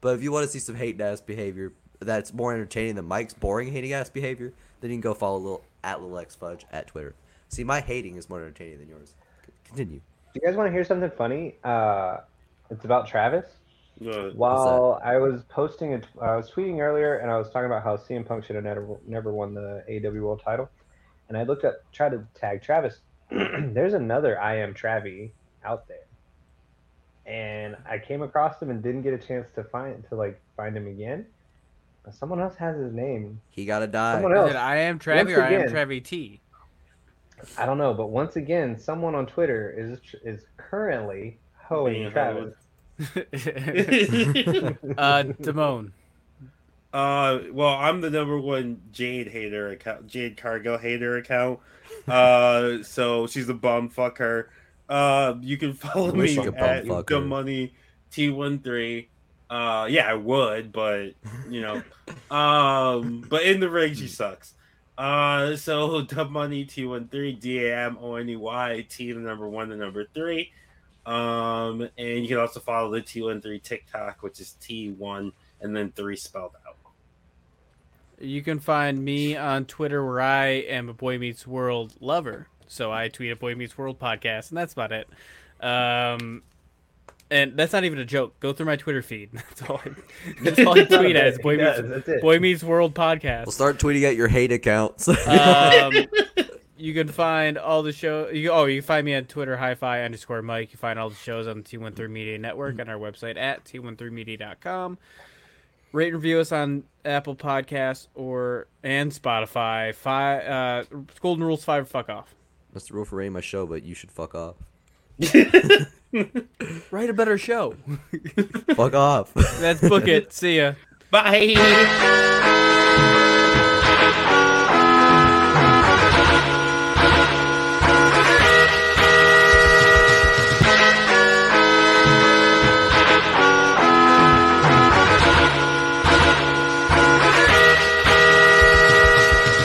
but if you want to see some hate ass behavior that's more entertaining than Mike's boring hating ass behavior, then you can go follow little at little x fudge at Twitter. See, my hating is more entertaining than yours. Continue. Do you guys want to hear something funny? Uh, it's about Travis. Uh, While I was posting it, I was tweeting earlier, and I was talking about how CM Punk should have never never won the AEW World Title, and I looked up, tried to tag Travis. There's another I am Travi out there, and I came across him and didn't get a chance to find to like find him again. But someone else has his name. He gotta die. Someone Is else. it I am Travi Once or I am again- Travi T? I don't know, but once again, someone on Twitter is is currently hoeing Being Travis. uh, Damone. Uh, well, I'm the number one Jade hater account, Jade Cargill hater account. Uh, so she's a bum. Fuck her. Uh, you can follow me at the money T13. Uh, yeah, I would, but you know, um, but in the ring she sucks. Uh, so the money T13 D A M O N E Y T the number one, the number three. Um, and you can also follow the T13 TikTok, which is T1 and then three spelled out. You can find me on Twitter where I am a Boy Meets World lover. So I tweet a Boy Meets World podcast, and that's about it. Um, and that's not even a joke. Go through my Twitter feed. That's all I, that's all I tweet at is Boy He Meets, does, that's it. Boy Meets World podcast. We'll start tweeting at your hate accounts. Um, you can find all the show. You, oh, you can find me on Twitter, hi-fi underscore Mike. You find all the shows on the T13 Media Network on our website at t13media.com. Rate and review us on Apple Podcasts or and Spotify. Five uh, Golden Rules five. Fuck off. That's the rule for rating my show, but you should fuck off. Write a better show. fuck off. That's book it. See ya. Bye.